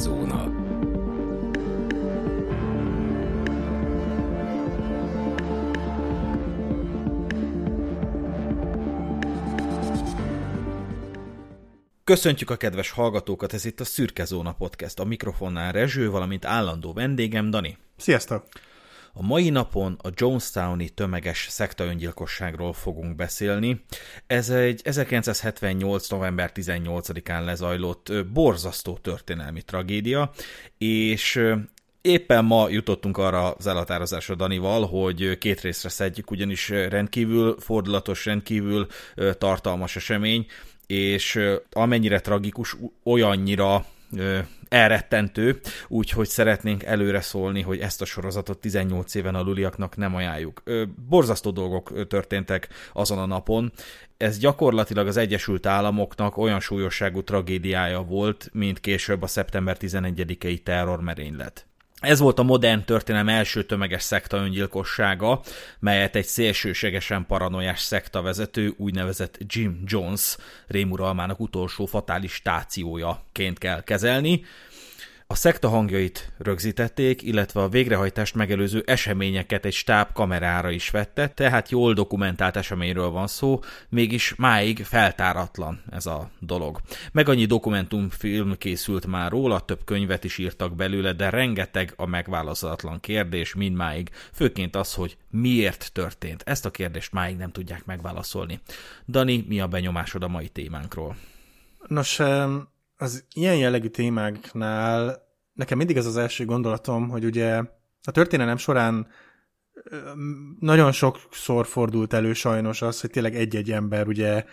Szürke-zóna. Köszöntjük a kedves hallgatókat, ez itt a Szürke Zóna Podcast, a mikrofonnál Rezső, valamint állandó vendégem Dani. Sziasztok! A mai napon a Jonestowni tömeges szektaöngyilkosságról fogunk beszélni. Ez egy 1978. november 18-án lezajlott borzasztó történelmi tragédia, és Éppen ma jutottunk arra az elhatározásra Danival, hogy két részre szedjük, ugyanis rendkívül fordulatos, rendkívül tartalmas esemény, és amennyire tragikus, olyannyira elrettentő, úgyhogy szeretnénk előre szólni, hogy ezt a sorozatot 18 éven aluliaknak nem ajánljuk. Borzasztó dolgok történtek azon a napon. Ez gyakorlatilag az Egyesült Államoknak olyan súlyosságú tragédiája volt, mint később a szeptember 11-i terrormerénylet. Ez volt a modern történelem első tömeges szekta öngyilkossága, melyet egy szélsőségesen paranoiás szekta vezető, úgynevezett Jim Jones rémuralmának utolsó fatális stációjaként kell kezelni. A szekta hangjait rögzítették, illetve a végrehajtást megelőző eseményeket egy stáb kamerára is vette, tehát jól dokumentált eseményről van szó, mégis máig feltáratlan ez a dolog. Meg annyi dokumentumfilm készült már róla, több könyvet is írtak belőle, de rengeteg a megválaszolatlan kérdés mindmáig, főként az, hogy miért történt. Ezt a kérdést máig nem tudják megválaszolni. Dani, mi a benyomásod a mai témánkról? Nos, az ilyen jellegű témáknál nekem mindig ez az első gondolatom, hogy ugye a történelem során nagyon sokszor fordult elő sajnos az, hogy tényleg egy-egy ember ugye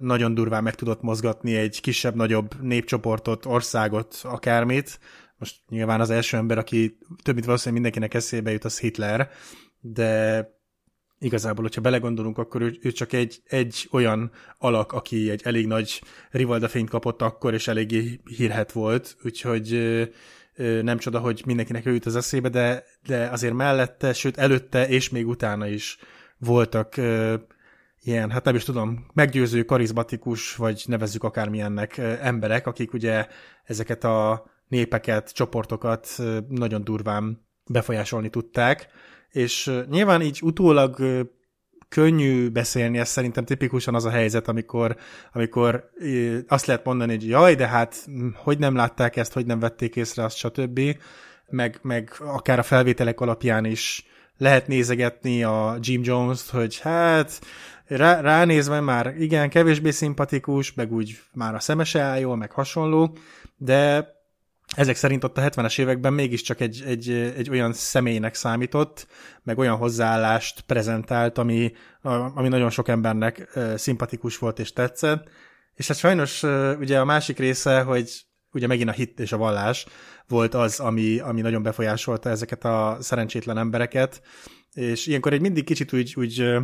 nagyon durván meg tudott mozgatni egy kisebb-nagyobb népcsoportot, országot, akármit. Most nyilván az első ember, aki több mint valószínűleg mindenkinek eszébe jut, az Hitler, de igazából, hogyha belegondolunk, akkor ő, ő csak egy, egy olyan alak, aki egy elég nagy rivaldafényt kapott akkor, és eléggé hírhet volt, úgyhogy ö, ö, nem csoda, hogy mindenkinek ő jut az eszébe, de, de azért mellette, sőt előtte és még utána is voltak ö, ilyen, hát nem is tudom, meggyőző, karizmatikus, vagy nevezzük akármilyennek emberek, akik ugye ezeket a népeket, csoportokat nagyon durván befolyásolni tudták, és nyilván így utólag könnyű beszélni, ez szerintem tipikusan az a helyzet, amikor, amikor azt lehet mondani, hogy jaj, de hát hogy nem látták ezt, hogy nem vették észre azt, stb. Meg, meg akár a felvételek alapján is lehet nézegetni a Jim Jones-t, hogy hát rá, ránézve már igen, kevésbé szimpatikus, meg úgy már a szemese áll jól, meg hasonló, de ezek szerint ott a 70-es években mégiscsak egy, egy, egy olyan személynek számított, meg olyan hozzáállást prezentált, ami, ami nagyon sok embernek szimpatikus volt és tetszett. És hát sajnos ugye a másik része, hogy ugye megint a hit és a vallás volt az, ami, ami nagyon befolyásolta ezeket a szerencsétlen embereket, és ilyenkor egy mindig kicsit úgy, úgy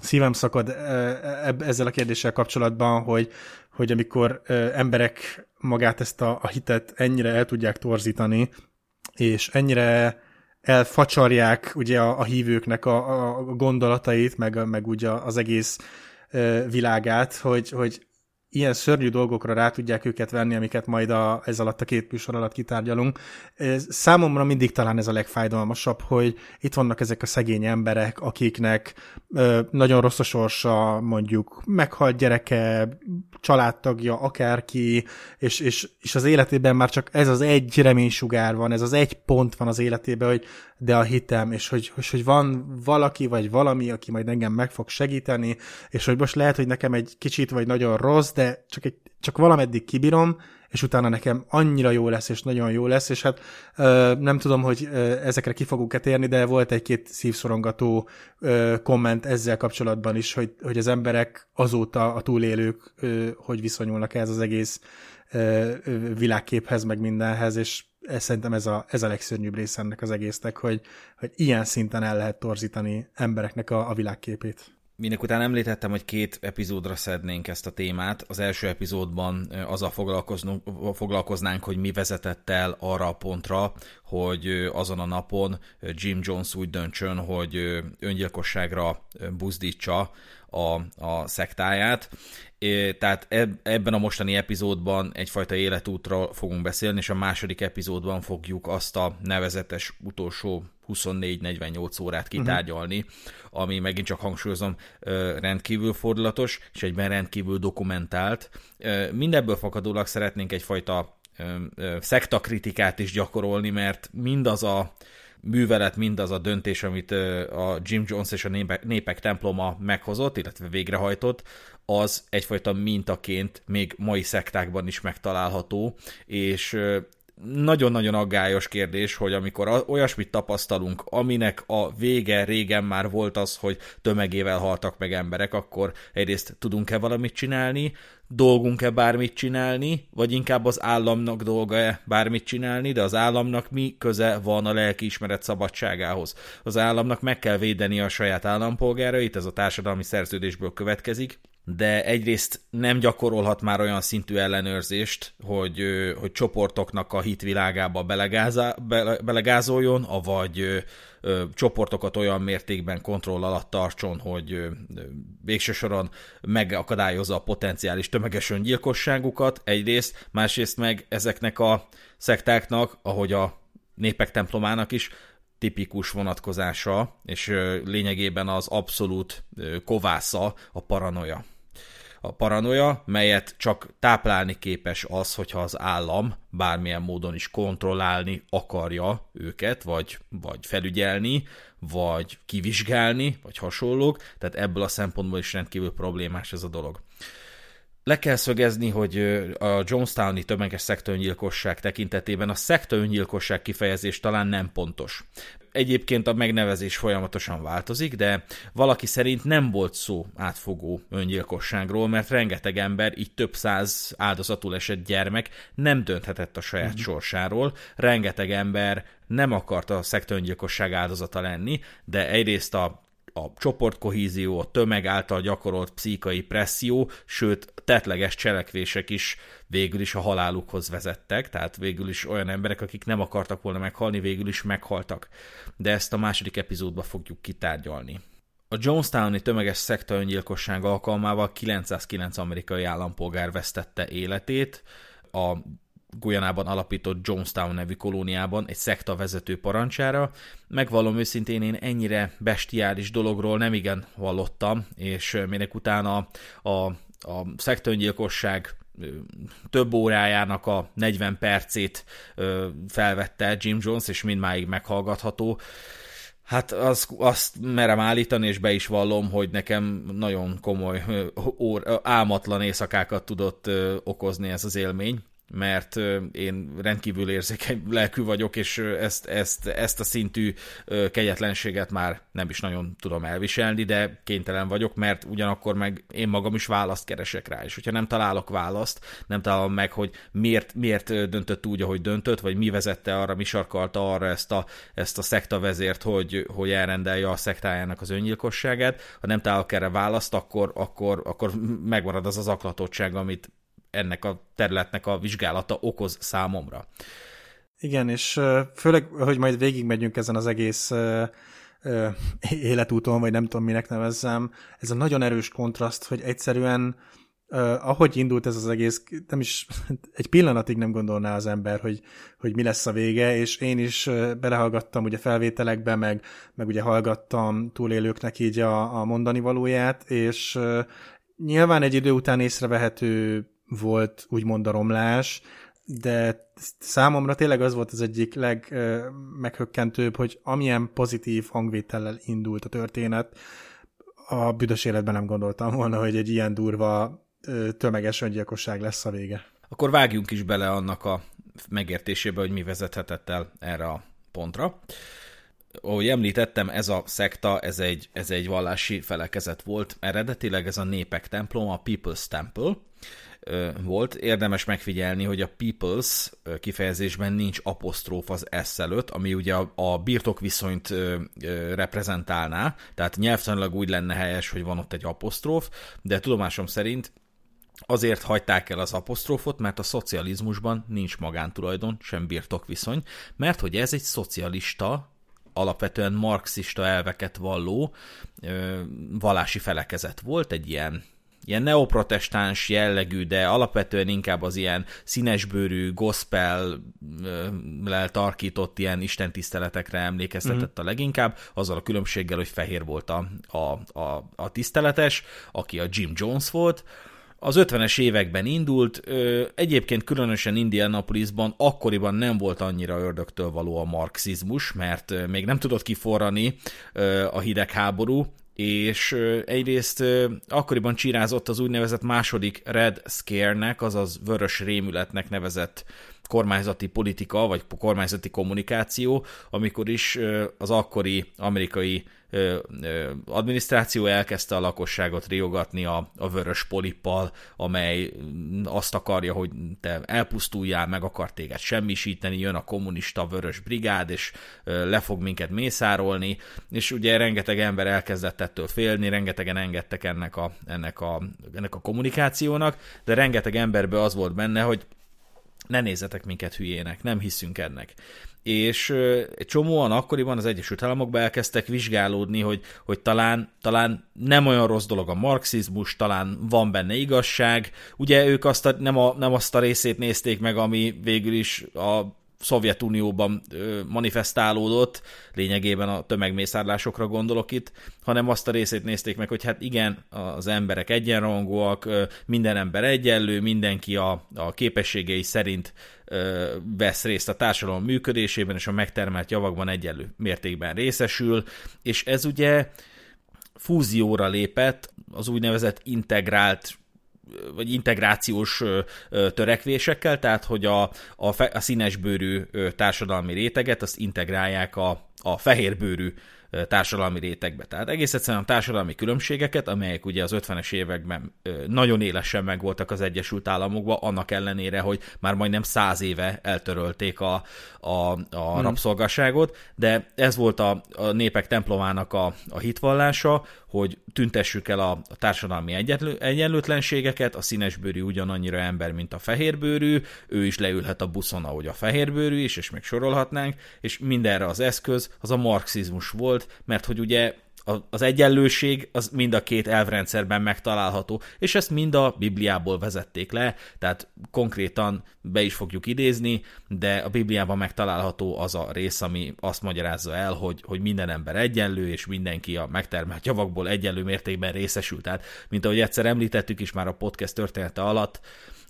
szívem szakad ezzel a kérdéssel kapcsolatban, hogy, hogy amikor emberek magát ezt a, a hitet ennyire el tudják torzítani, és ennyire elfacsarják ugye a, a hívőknek a, a gondolatait, meg, meg ugye az egész világát, hogy, hogy ilyen szörnyű dolgokra rá tudják őket venni, amiket majd a, ez alatt a két műsor alatt kitárgyalunk. Számomra mindig talán ez a legfájdalmasabb, hogy itt vannak ezek a szegény emberek, akiknek ö, nagyon rossz a sorsa, mondjuk meghalt gyereke, családtagja, akárki, és, és, és az életében már csak ez az egy reménysugár van, ez az egy pont van az életében, hogy de a hitem, és hogy, hogy, hogy van valaki vagy valami, aki majd engem meg fog segíteni, és hogy most lehet, hogy nekem egy kicsit vagy nagyon rossz, de csak, egy, csak valameddig kibírom, és utána nekem annyira jó lesz, és nagyon jó lesz, és hát ö, nem tudom, hogy ö, ezekre ki fogunk-e térni, de volt egy-két szívszorongató ö, komment ezzel kapcsolatban is, hogy, hogy az emberek azóta a túlélők ö, hogy viszonyulnak ez az egész ö, világképhez, meg mindenhez, és ez, szerintem ez a, ez a legszörnyűbb része ennek az egésznek, hogy, hogy ilyen szinten el lehet torzítani embereknek a, a világképét. Minek után említettem, hogy két epizódra szednénk ezt a témát. Az első epizódban azzal foglalkoznánk, hogy mi vezetett el arra a pontra, hogy azon a napon Jim Jones úgy döntsön, hogy öngyilkosságra buzdítsa a, a szektáját. Tehát ebben a mostani epizódban egyfajta életútra fogunk beszélni, és a második epizódban fogjuk azt a nevezetes utolsó 24-48 órát mhm. kitárgyalni, uh-huh. ami megint csak hangsúlyozom rendkívül fordulatos, és egyben rendkívül dokumentált. Mindebből fakadólag szeretnénk egyfajta szektakritikát is gyakorolni, mert mindaz a művelet, mindaz a döntés, amit a Jim Jones és a népek, temploma meghozott, illetve végrehajtott, az egyfajta mintaként még mai szektákban is megtalálható, és nagyon-nagyon aggályos kérdés, hogy amikor olyasmit tapasztalunk, aminek a vége régen már volt az, hogy tömegével haltak meg emberek, akkor egyrészt tudunk-e valamit csinálni, dolgunk-e bármit csinálni, vagy inkább az államnak dolga-e bármit csinálni, de az államnak mi köze van a lelkiismeret szabadságához. Az államnak meg kell védeni a saját állampolgárait, ez a társadalmi szerződésből következik, de egyrészt nem gyakorolhat már olyan szintű ellenőrzést, hogy, hogy csoportoknak a hitvilágába belegázá, bele, belegázoljon, avagy ö, ö, csoportokat olyan mértékben kontroll alatt tartson, hogy ö, végső soron megakadályozza a potenciális tömeges öngyilkosságukat egyrészt, másrészt meg ezeknek a szektáknak, ahogy a népek templomának is, tipikus vonatkozása, és lényegében az abszolút kovásza a paranoia. A paranoia, melyet csak táplálni képes az, hogyha az állam bármilyen módon is kontrollálni akarja őket, vagy, vagy felügyelni, vagy kivizsgálni, vagy hasonlók, tehát ebből a szempontból is rendkívül problémás ez a dolog. Le kell szögezni, hogy a Jonestowni tömeges szektornyilkosság tekintetében a szektornyilkosság kifejezés talán nem pontos egyébként a megnevezés folyamatosan változik, de valaki szerint nem volt szó átfogó öngyilkosságról, mert rengeteg ember, így több száz áldozatul esett gyermek nem dönthetett a saját mm-hmm. sorsáról, rengeteg ember nem akart a szektöröngyilkosság áldozata lenni, de egyrészt a a csoportkohízió, a tömeg által gyakorolt pszichai presszió, sőt, tetleges cselekvések is végül is a halálukhoz vezettek, tehát végül is olyan emberek, akik nem akartak volna meghalni, végül is meghaltak. De ezt a második epizódban fogjuk kitárgyalni. A Jonestowni tömeges szekta öngyilkosság alkalmával 909 amerikai állampolgár vesztette életét, a Guyanában alapított Jonestown nevű kolóniában egy szekta vezető parancsára. Megvallom őszintén, én ennyire bestiális dologról nem igen hallottam, és minek utána a, a szektaöngyilkosság több órájának a 40 percét felvette Jim Jones, és mindmáig meghallgatható. Hát az, azt merem állítani, és be is vallom, hogy nekem nagyon komoly, ór, álmatlan éjszakákat tudott okozni ez az élmény mert én rendkívül érzékeny lelkű vagyok, és ezt, ezt, ezt a szintű kegyetlenséget már nem is nagyon tudom elviselni, de kénytelen vagyok, mert ugyanakkor meg én magam is választ keresek rá, és hogyha nem találok választ, nem találom meg, hogy miért, miért döntött úgy, ahogy döntött, vagy mi vezette arra, mi sarkalta arra ezt a, ezt a szekta vezért, hogy, hogy elrendelje a szektájának az öngyilkosságát, ha nem találok erre választ, akkor, akkor, akkor megmarad az az aklatottság, amit ennek a területnek a vizsgálata okoz számomra. Igen, és főleg, hogy majd végigmegyünk ezen az egész életúton, vagy nem tudom, minek nevezzem, ez a nagyon erős kontraszt, hogy egyszerűen ahogy indult ez az egész, nem is egy pillanatig nem gondolná az ember, hogy, hogy mi lesz a vége, és én is uh, belehallgattam ugye felvételekbe, meg, meg ugye hallgattam túlélőknek így a, a mondani valóját, és nyilván egy idő után észrevehető volt úgymond a romlás, de számomra tényleg az volt az egyik legmeghökkentőbb, hogy amilyen pozitív hangvétellel indult a történet, a büdös életben nem gondoltam volna, hogy egy ilyen durva tömeges öngyilkosság lesz a vége. Akkor vágjunk is bele annak a megértésébe, hogy mi vezethetett el erre a pontra. Ahogy említettem, ez a szekta, ez egy, ez egy vallási felekezet volt. Eredetileg ez a népek templom, a People's Temple, volt. Érdemes megfigyelni, hogy a peoples kifejezésben nincs apostróf az S előtt, ami ugye a, a birtokviszonyt reprezentálná, tehát nyelvtanilag úgy lenne helyes, hogy van ott egy apostróf, de tudomásom szerint azért hagyták el az apostrofot, mert a szocializmusban nincs magántulajdon, sem birtokviszony, mert hogy ez egy szocialista, alapvetően marxista elveket valló ö, vallási felekezet volt, egy ilyen ilyen neoprotestáns jellegű, de alapvetően inkább az ilyen színesbőrű, gospel-lel tarkított ilyen istentiszteletekre emlékeztetett mm-hmm. a leginkább, azzal a különbséggel, hogy fehér volt a, a, a, a tiszteletes, aki a Jim Jones volt, az 50-es években indult, egyébként különösen Indianapolisban akkoriban nem volt annyira ördögtől való a marxizmus, mert még nem tudott kiforrani a hidegháború, és egyrészt akkoriban csirázott az úgynevezett második Red Scare-nek, azaz vörös rémületnek nevezett kormányzati politika, vagy kormányzati kommunikáció, amikor is az akkori amerikai adminisztráció elkezdte a lakosságot riogatni a, a vörös polippal, amely azt akarja, hogy te elpusztuljál, meg akar téged semmisíteni, jön a kommunista vörös brigád, és le fog minket mészárolni, és ugye rengeteg ember elkezdett ettől félni, rengetegen engedtek ennek a, ennek a, ennek a kommunikációnak, de rengeteg emberbe az volt benne, hogy ne nézzetek minket hülyének, nem hiszünk ennek. És egy csomóan akkoriban az Egyesült Államokban elkezdtek vizsgálódni, hogy, hogy talán, talán nem olyan rossz dolog a marxizmus, talán van benne igazság. Ugye ők azt a, nem, a, nem azt a részét nézték meg, ami végül is a Szovjetunióban manifestálódott, lényegében a tömegmészárlásokra gondolok itt, hanem azt a részét nézték meg, hogy hát igen, az emberek egyenrangúak, minden ember egyenlő, mindenki a, a képességei szerint vesz részt a társadalom működésében, és a megtermelt javakban egyenlő mértékben részesül, és ez ugye fúzióra lépett az úgynevezett integrált vagy integrációs törekvésekkel, tehát hogy a, a, fe, a színesbőrű társadalmi réteget azt integrálják a, a fehérbőrű társadalmi rétegbe. Tehát egész egyszerűen a társadalmi különbségeket, amelyek ugye az 50-es években nagyon élesen megvoltak az Egyesült Államokban, annak ellenére, hogy már majdnem száz éve eltörölték a, a, a hmm. rabszolgasságot, de ez volt a, a népek templomának a, a hitvallása, hogy tüntessük el a, a társadalmi egyenlő, egyenlőtlenségeket, a színesbőrű ugyanannyira ember, mint a fehérbőrű, ő is leülhet a buszon, ahogy a fehérbőrű is, és még sorolhatnánk, és mindenre az eszköz az a marxizmus volt, mert hogy ugye az egyenlőség az mind a két elvrendszerben megtalálható, és ezt mind a Bibliából vezették le, tehát konkrétan be is fogjuk idézni, de a Bibliában megtalálható az a rész, ami azt magyarázza el, hogy, hogy minden ember egyenlő, és mindenki a megtermelt javakból egyenlő mértékben részesül. Tehát, mint ahogy egyszer említettük is már a podcast története alatt,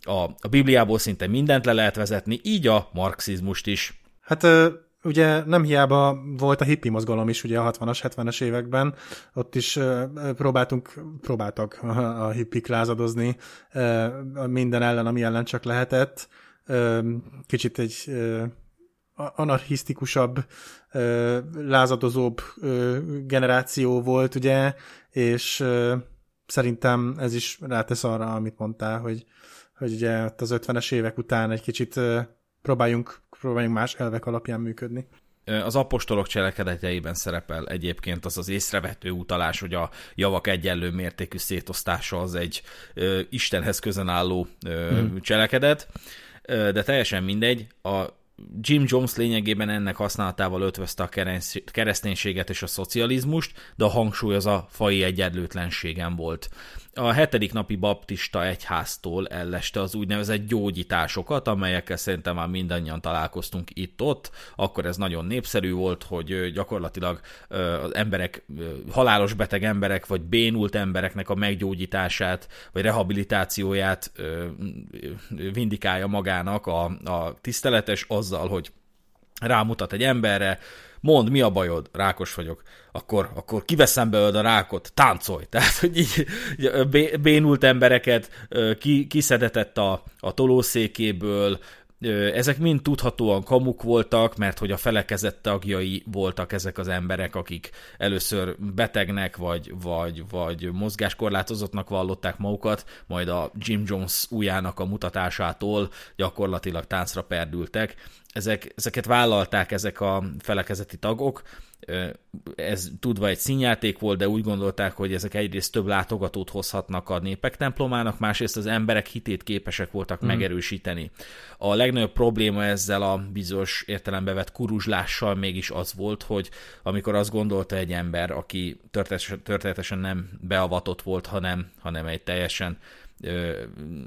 a, a Bibliából szinte mindent le lehet vezetni, így a marxizmust is. Hát ugye nem hiába volt a hippi mozgalom is ugye a 60-as, 70-es években, ott is próbáltunk, próbáltak a hippik lázadozni minden ellen, ami ellen csak lehetett. Kicsit egy anarchisztikusabb, lázadozóbb generáció volt, ugye, és szerintem ez is rátesz arra, amit mondtál, hogy, hogy ugye az 50-es évek után egy kicsit próbáljunk próbáljunk más elvek alapján működni. Az apostolok cselekedeteiben szerepel egyébként az az észrevető utalás, hogy a javak egyenlő mértékű szétosztása az egy ö, Istenhez közen álló ö, hmm. cselekedet, ö, de teljesen mindegy. A Jim Jones lényegében ennek használatával ötvözte a kereszténységet és a szocializmust, de a hangsúly az a fai egyenlőtlenségen volt a hetedik napi baptista egyháztól elleste az úgynevezett gyógyításokat, amelyekkel szerintem már mindannyian találkoztunk itt-ott. Akkor ez nagyon népszerű volt, hogy gyakorlatilag az emberek, halálos beteg emberek, vagy bénult embereknek a meggyógyítását, vagy rehabilitációját vindikálja magának a, a tiszteletes azzal, hogy rámutat egy emberre, mond, mi a bajod, rákos vagyok, akkor, akkor kiveszem belőled a rákot, táncolj. Tehát, hogy így bénult embereket kiszedetett a, a tolószékéből, ezek mind tudhatóan kamuk voltak, mert hogy a felekezett tagjai voltak ezek az emberek, akik először betegnek vagy, vagy, vagy mozgáskorlátozottnak vallották magukat, majd a Jim Jones újjának a mutatásától gyakorlatilag táncra perdültek, ezek, ezeket vállalták ezek a felekezeti tagok, ez tudva egy színjáték volt, de úgy gondolták, hogy ezek egyrészt több látogatót hozhatnak a népek templomának, másrészt az emberek hitét képesek voltak mm. megerősíteni. A legnagyobb probléma ezzel a bizonyos értelembe vett kuruzslással mégis az volt, hogy amikor azt gondolta egy ember, aki történetesen, nem beavatott volt, hanem, hanem egy teljesen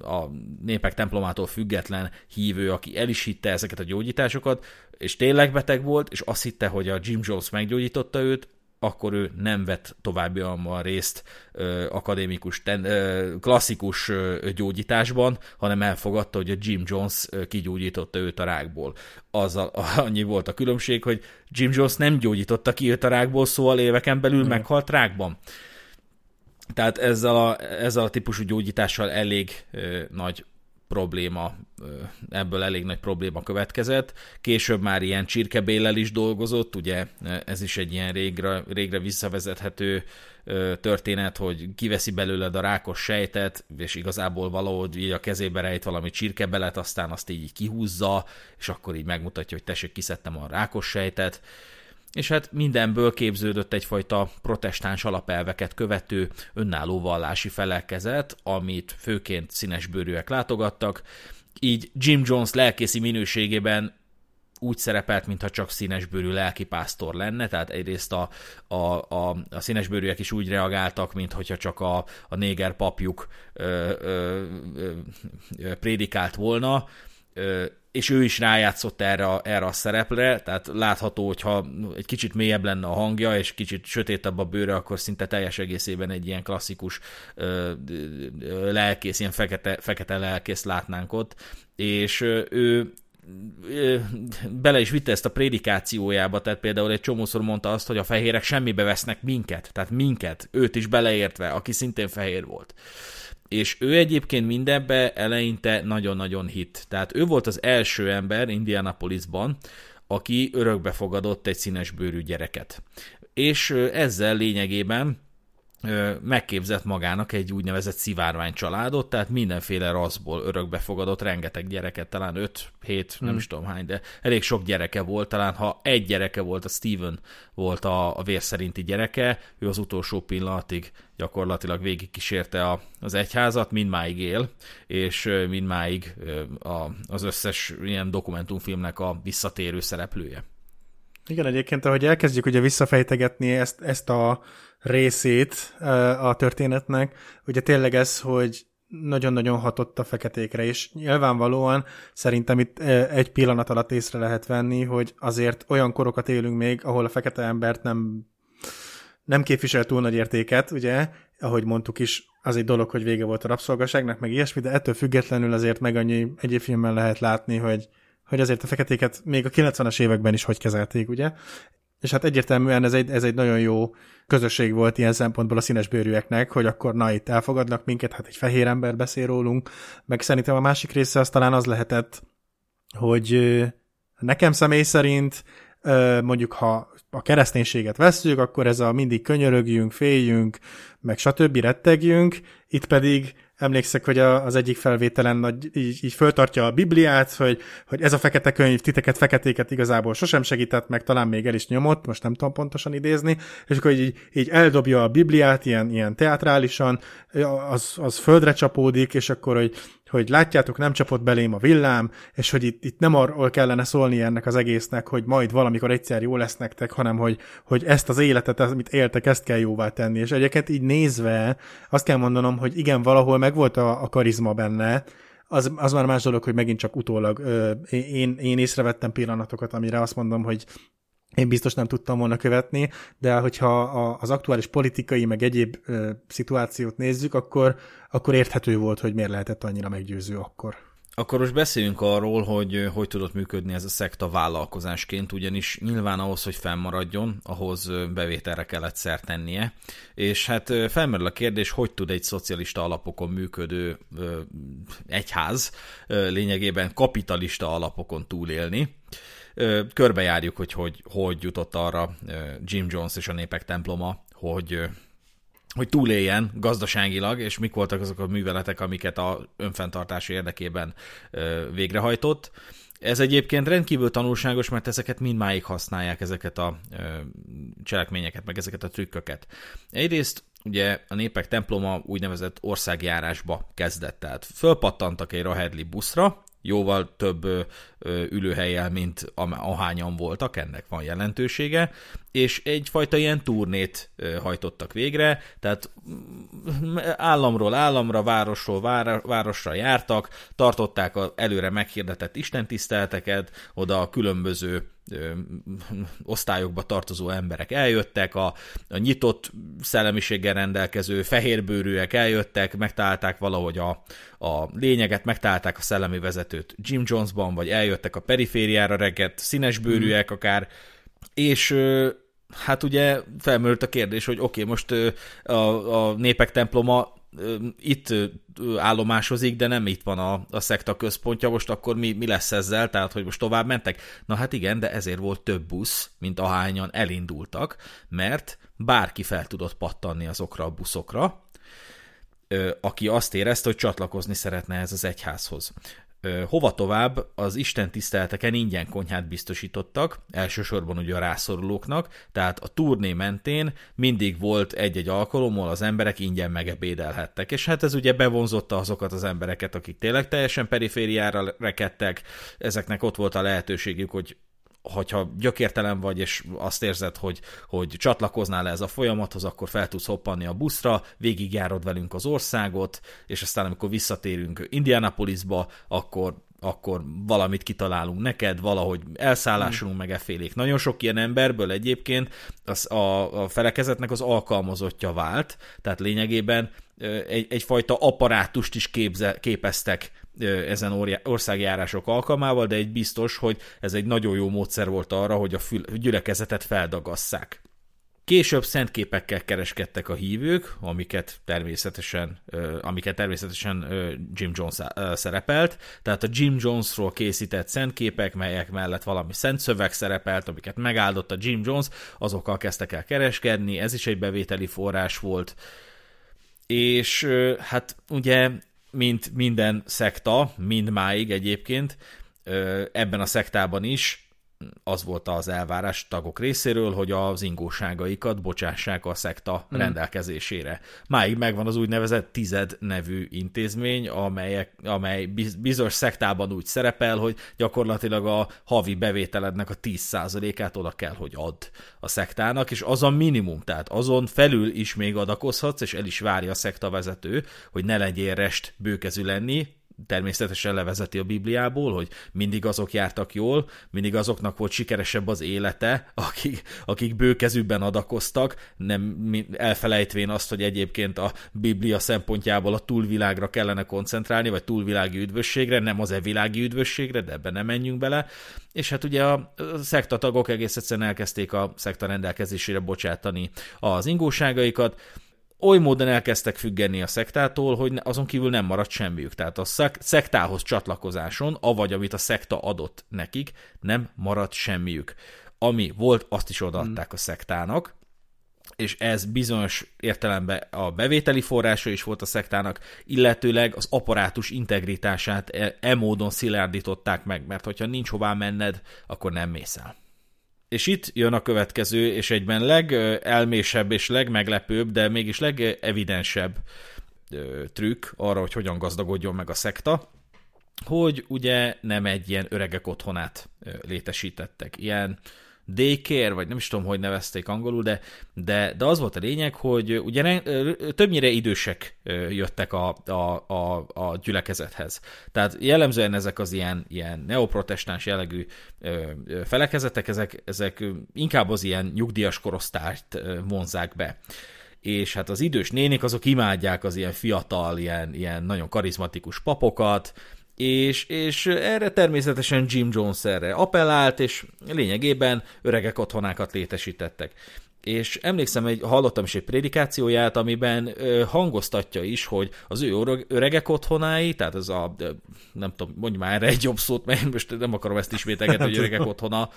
a népek templomától független hívő, aki el is hitte ezeket a gyógyításokat, és tényleg beteg volt, és azt hitte, hogy a Jim Jones meggyógyította őt, akkor ő nem vett továbbiakban részt ö, akadémikus, ten, ö, klasszikus ö, gyógyításban, hanem elfogadta, hogy a Jim Jones kigyógyította őt a rákból. Azzal annyi volt a különbség, hogy Jim Jones nem gyógyította ki őt a rákból, szóval éveken belül mm. meghalt rákban. Tehát ezzel a, ezzel a típusú gyógyítással elég ö, nagy probléma, ebből elég nagy probléma következett. Később már ilyen csirkebéllel is dolgozott, ugye ez is egy ilyen régre, régre visszavezethető történet, hogy kiveszi belőled a rákos sejtet, és igazából valahogy így a kezébe rejt valami csirkebelet, aztán azt így kihúzza, és akkor így megmutatja, hogy tessék, kiszedtem a rákos sejtet és hát mindenből képződött egyfajta protestáns alapelveket követő önálló vallási felekezet, amit főként színesbőrűek látogattak, így Jim Jones lelkészi minőségében úgy szerepelt, mintha csak színesbőrű lelkipásztor lenne, tehát egyrészt a, a, a, a színesbőrűek is úgy reagáltak, mintha csak a, a néger papjuk ö, ö, ö, prédikált volna, és ő is rájátszott erre, erre a szerepre, tehát látható, hogyha egy kicsit mélyebb lenne a hangja, és kicsit sötétebb a bőre, akkor szinte teljes egészében egy ilyen klasszikus ö, ö, lelkész, ilyen fekete, fekete lelkész látnánk ott, és ö, ő bele is vitte ezt a prédikációjába, tehát például egy csomószor mondta azt, hogy a fehérek semmibe vesznek minket, tehát minket, őt is beleértve, aki szintén fehér volt és ő egyébként mindenbe eleinte nagyon-nagyon hit. Tehát ő volt az első ember Indianapolisban, aki örökbe fogadott egy színesbőrű gyereket. És ezzel lényegében megképzett magának egy úgynevezett szivárvány családot, tehát mindenféle raszból örökbe fogadott rengeteg gyereket, talán 5-7, hmm. nem is tudom hány, de elég sok gyereke volt, talán ha egy gyereke volt, a Steven volt a, a vér szerinti gyereke, ő az utolsó pillanatig gyakorlatilag végigkísérte a, az egyházat, mindmáig él, és mindmáig a, az összes ilyen dokumentumfilmnek a visszatérő szereplője. Igen, egyébként, ahogy elkezdjük ugye visszafejtegetni ezt, ezt a részét a történetnek, ugye tényleg ez, hogy nagyon-nagyon hatott a feketékre, és nyilvánvalóan szerintem itt egy pillanat alatt észre lehet venni, hogy azért olyan korokat élünk még, ahol a fekete embert nem, nem képvisel túl nagy értéket, ugye, ahogy mondtuk is, az egy dolog, hogy vége volt a rabszolgaságnak, meg ilyesmi, de ettől függetlenül azért meg annyi egyéb filmben lehet látni, hogy, hogy azért a feketéket még a 90-es években is hogy kezelték, ugye? És hát egyértelműen ez egy, ez egy nagyon jó közösség volt ilyen szempontból a színes bőrűeknek, hogy akkor na itt elfogadnak minket, hát egy fehér ember beszél rólunk, meg szerintem a másik része az talán az lehetett, hogy nekem személy szerint mondjuk ha a kereszténységet veszünk, akkor ez a mindig könyörögjünk, féljünk, meg stb. rettegjünk, itt pedig emlékszek, hogy a, az egyik felvételen nagy, így, így föltartja a Bibliát, hogy, hogy ez a fekete könyv titeket, feketéket igazából sosem segített, meg talán még el is nyomott, most nem tudom pontosan idézni, és akkor így, így eldobja a Bibliát ilyen, ilyen teatrálisan, az, az földre csapódik, és akkor, hogy hogy látjátok, nem csapott belém a villám, és hogy itt, itt nem arról kellene szólni ennek az egésznek, hogy majd valamikor egyszer jó lesz nektek, hanem hogy, hogy ezt az életet, amit éltek, ezt kell jóvá tenni. És egyébként így nézve azt kell mondanom, hogy igen, valahol megvolt a, a karizma benne, az, az már más dolog, hogy megint csak utólag ö, én, én észrevettem pillanatokat, amire azt mondom, hogy én biztos nem tudtam volna követni, de hogyha az aktuális politikai, meg egyéb ö, szituációt nézzük, akkor, akkor érthető volt, hogy miért lehetett annyira meggyőző akkor. Akkor most beszéljünk arról, hogy hogy tudott működni ez a szekta vállalkozásként, ugyanis nyilván ahhoz, hogy fennmaradjon, ahhoz bevételre kellett szert tennie, és hát felmerül a kérdés, hogy tud egy szocialista alapokon működő egyház lényegében kapitalista alapokon túlélni, körbejárjuk, hogy, hogy hogy jutott arra Jim Jones és a népek temploma, hogy hogy túléljen gazdaságilag, és mik voltak azok a műveletek, amiket a önfenntartási érdekében végrehajtott. Ez egyébként rendkívül tanulságos, mert ezeket mindmáig használják, ezeket a cselekményeket, meg ezeket a trükköket. Egyrészt ugye a népek temploma úgynevezett országjárásba kezdett, tehát fölpattantak egy Rahedli buszra, jóval több ülőhelyel, mint ahányan voltak, ennek van jelentősége, és egyfajta ilyen turnét hajtottak végre, tehát államról államra, városról városra jártak, tartották az előre meghirdetett istentiszteleteket, oda a különböző osztályokba tartozó emberek eljöttek, a, a nyitott szellemiséggel rendelkező fehérbőrűek eljöttek, megtalálták valahogy a, a lényeget, megtalálták a szellemi vezetőt Jim Jonesban, vagy eljöttek a perifériára reggett színesbőrűek mm. akár, és hát ugye felmerült a kérdés, hogy oké, okay, most a, a népek temploma itt állomásozik, de nem itt van a, a szekta központja, most akkor mi, mi lesz ezzel, tehát hogy most tovább mentek? Na hát igen, de ezért volt több busz, mint ahányan elindultak, mert bárki fel tudott pattanni azokra a buszokra, aki azt érezte, hogy csatlakozni szeretne ez az egyházhoz hova tovább? Az Isten tiszteleteken ingyen konyhát biztosítottak, elsősorban ugye a rászorulóknak, tehát a turné mentén mindig volt egy-egy alkalommal az emberek ingyen megebédelhettek, és hát ez ugye bevonzotta azokat az embereket, akik tényleg teljesen perifériára rekedtek, ezeknek ott volt a lehetőségük, hogy hogyha gyökértelen vagy, és azt érzed, hogy, hogy csatlakoznál ez a folyamathoz, akkor fel tudsz hoppanni a buszra, végigjárod velünk az országot, és aztán amikor visszatérünk Indianapolisba, akkor akkor valamit kitalálunk neked, valahogy elszállásolunk meg effélék. Nagyon sok ilyen emberből egyébként az a, a felekezetnek az alkalmazottja vált, tehát lényegében egy, egyfajta apparátust is képze, képeztek ezen országjárások alkalmával, de egy biztos, hogy ez egy nagyon jó módszer volt arra, hogy a gyülekezetet feldagasszák. Később szentképekkel kereskedtek a hívők, amiket természetesen, amiket természetesen Jim Jones szerepelt, tehát a Jim Jonesról készített szentképek, melyek mellett valami szent szöveg szerepelt, amiket megáldott a Jim Jones, azokkal kezdtek el kereskedni, ez is egy bevételi forrás volt, és hát ugye mint minden szekta, mindmáig egyébként, ebben a szektában is az volt az elvárás tagok részéről, hogy az ingóságaikat bocsássák a szekta mm. rendelkezésére. Máig megvan az úgynevezett tized nevű intézmény, amelyek, amely bizonyos szektában úgy szerepel, hogy gyakorlatilag a havi bevételednek a 10%-át oda kell, hogy add a szektának, és az a minimum, tehát azon felül is még adakozhatsz, és el is várja a szekta vezető, hogy ne legyél rest bőkezű lenni, természetesen levezeti a Bibliából, hogy mindig azok jártak jól, mindig azoknak volt sikeresebb az élete, akik, akik bőkezűbben adakoztak, nem elfelejtvén azt, hogy egyébként a Biblia szempontjából a túlvilágra kellene koncentrálni, vagy túlvilági üdvösségre, nem az e-világi üdvösségre, de ebben nem menjünk bele. És hát ugye a szektatagok egész egyszerűen elkezdték a szekta rendelkezésére bocsátani az ingóságaikat, oly módon elkezdtek függeni a szektától, hogy azon kívül nem maradt semmiük. Tehát a szektához csatlakozáson, avagy amit a szekta adott nekik, nem maradt semmiük. Ami volt, azt is odaadták a szektának, és ez bizonyos értelemben a bevételi forrása is volt a szektának, illetőleg az apparátus integritását e, e módon szilárdították meg, mert hogyha nincs hová menned, akkor nem mész el. És itt jön a következő, és egyben legelmésebb és legmeglepőbb, de mégis legevidensebb trükk arra, hogy hogyan gazdagodjon meg a szekta, hogy ugye nem egy ilyen öregek otthonát létesítettek. Ilyen daycare, vagy nem is tudom, hogy nevezték angolul, de, de, de az volt a lényeg, hogy ugye többnyire idősek jöttek a, a, a, a gyülekezethez. Tehát jellemzően ezek az ilyen, ilyen neoprotestáns jellegű felekezetek, ezek, ezek inkább az ilyen nyugdíjas korosztályt vonzák be és hát az idős nénik azok imádják az ilyen fiatal, ilyen, ilyen nagyon karizmatikus papokat, és, és erre természetesen Jim Jones erre appellált, és lényegében öregek otthonákat létesítettek. És emlékszem, hogy hallottam is egy prédikációját, amiben ö, hangoztatja is, hogy az ő öregek otthonái, tehát ez a, nem tudom, mondj már erre egy jobb szót, mert most nem akarom ezt ismételgetni, hogy öregek otthona,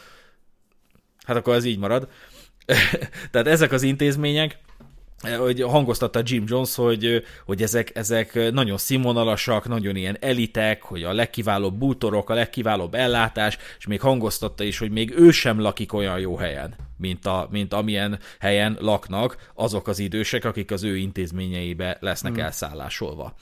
hát akkor ez így marad. tehát ezek az intézmények, hogy hangoztatta Jim Jones, hogy, hogy ezek, ezek nagyon színvonalasak, nagyon ilyen elitek, hogy a legkiválóbb bútorok, a legkiválóbb ellátás, és még hangoztatta is, hogy még ő sem lakik olyan jó helyen, mint, a, mint amilyen helyen laknak azok az idősek, akik az ő intézményeibe lesznek hmm. elszállásolva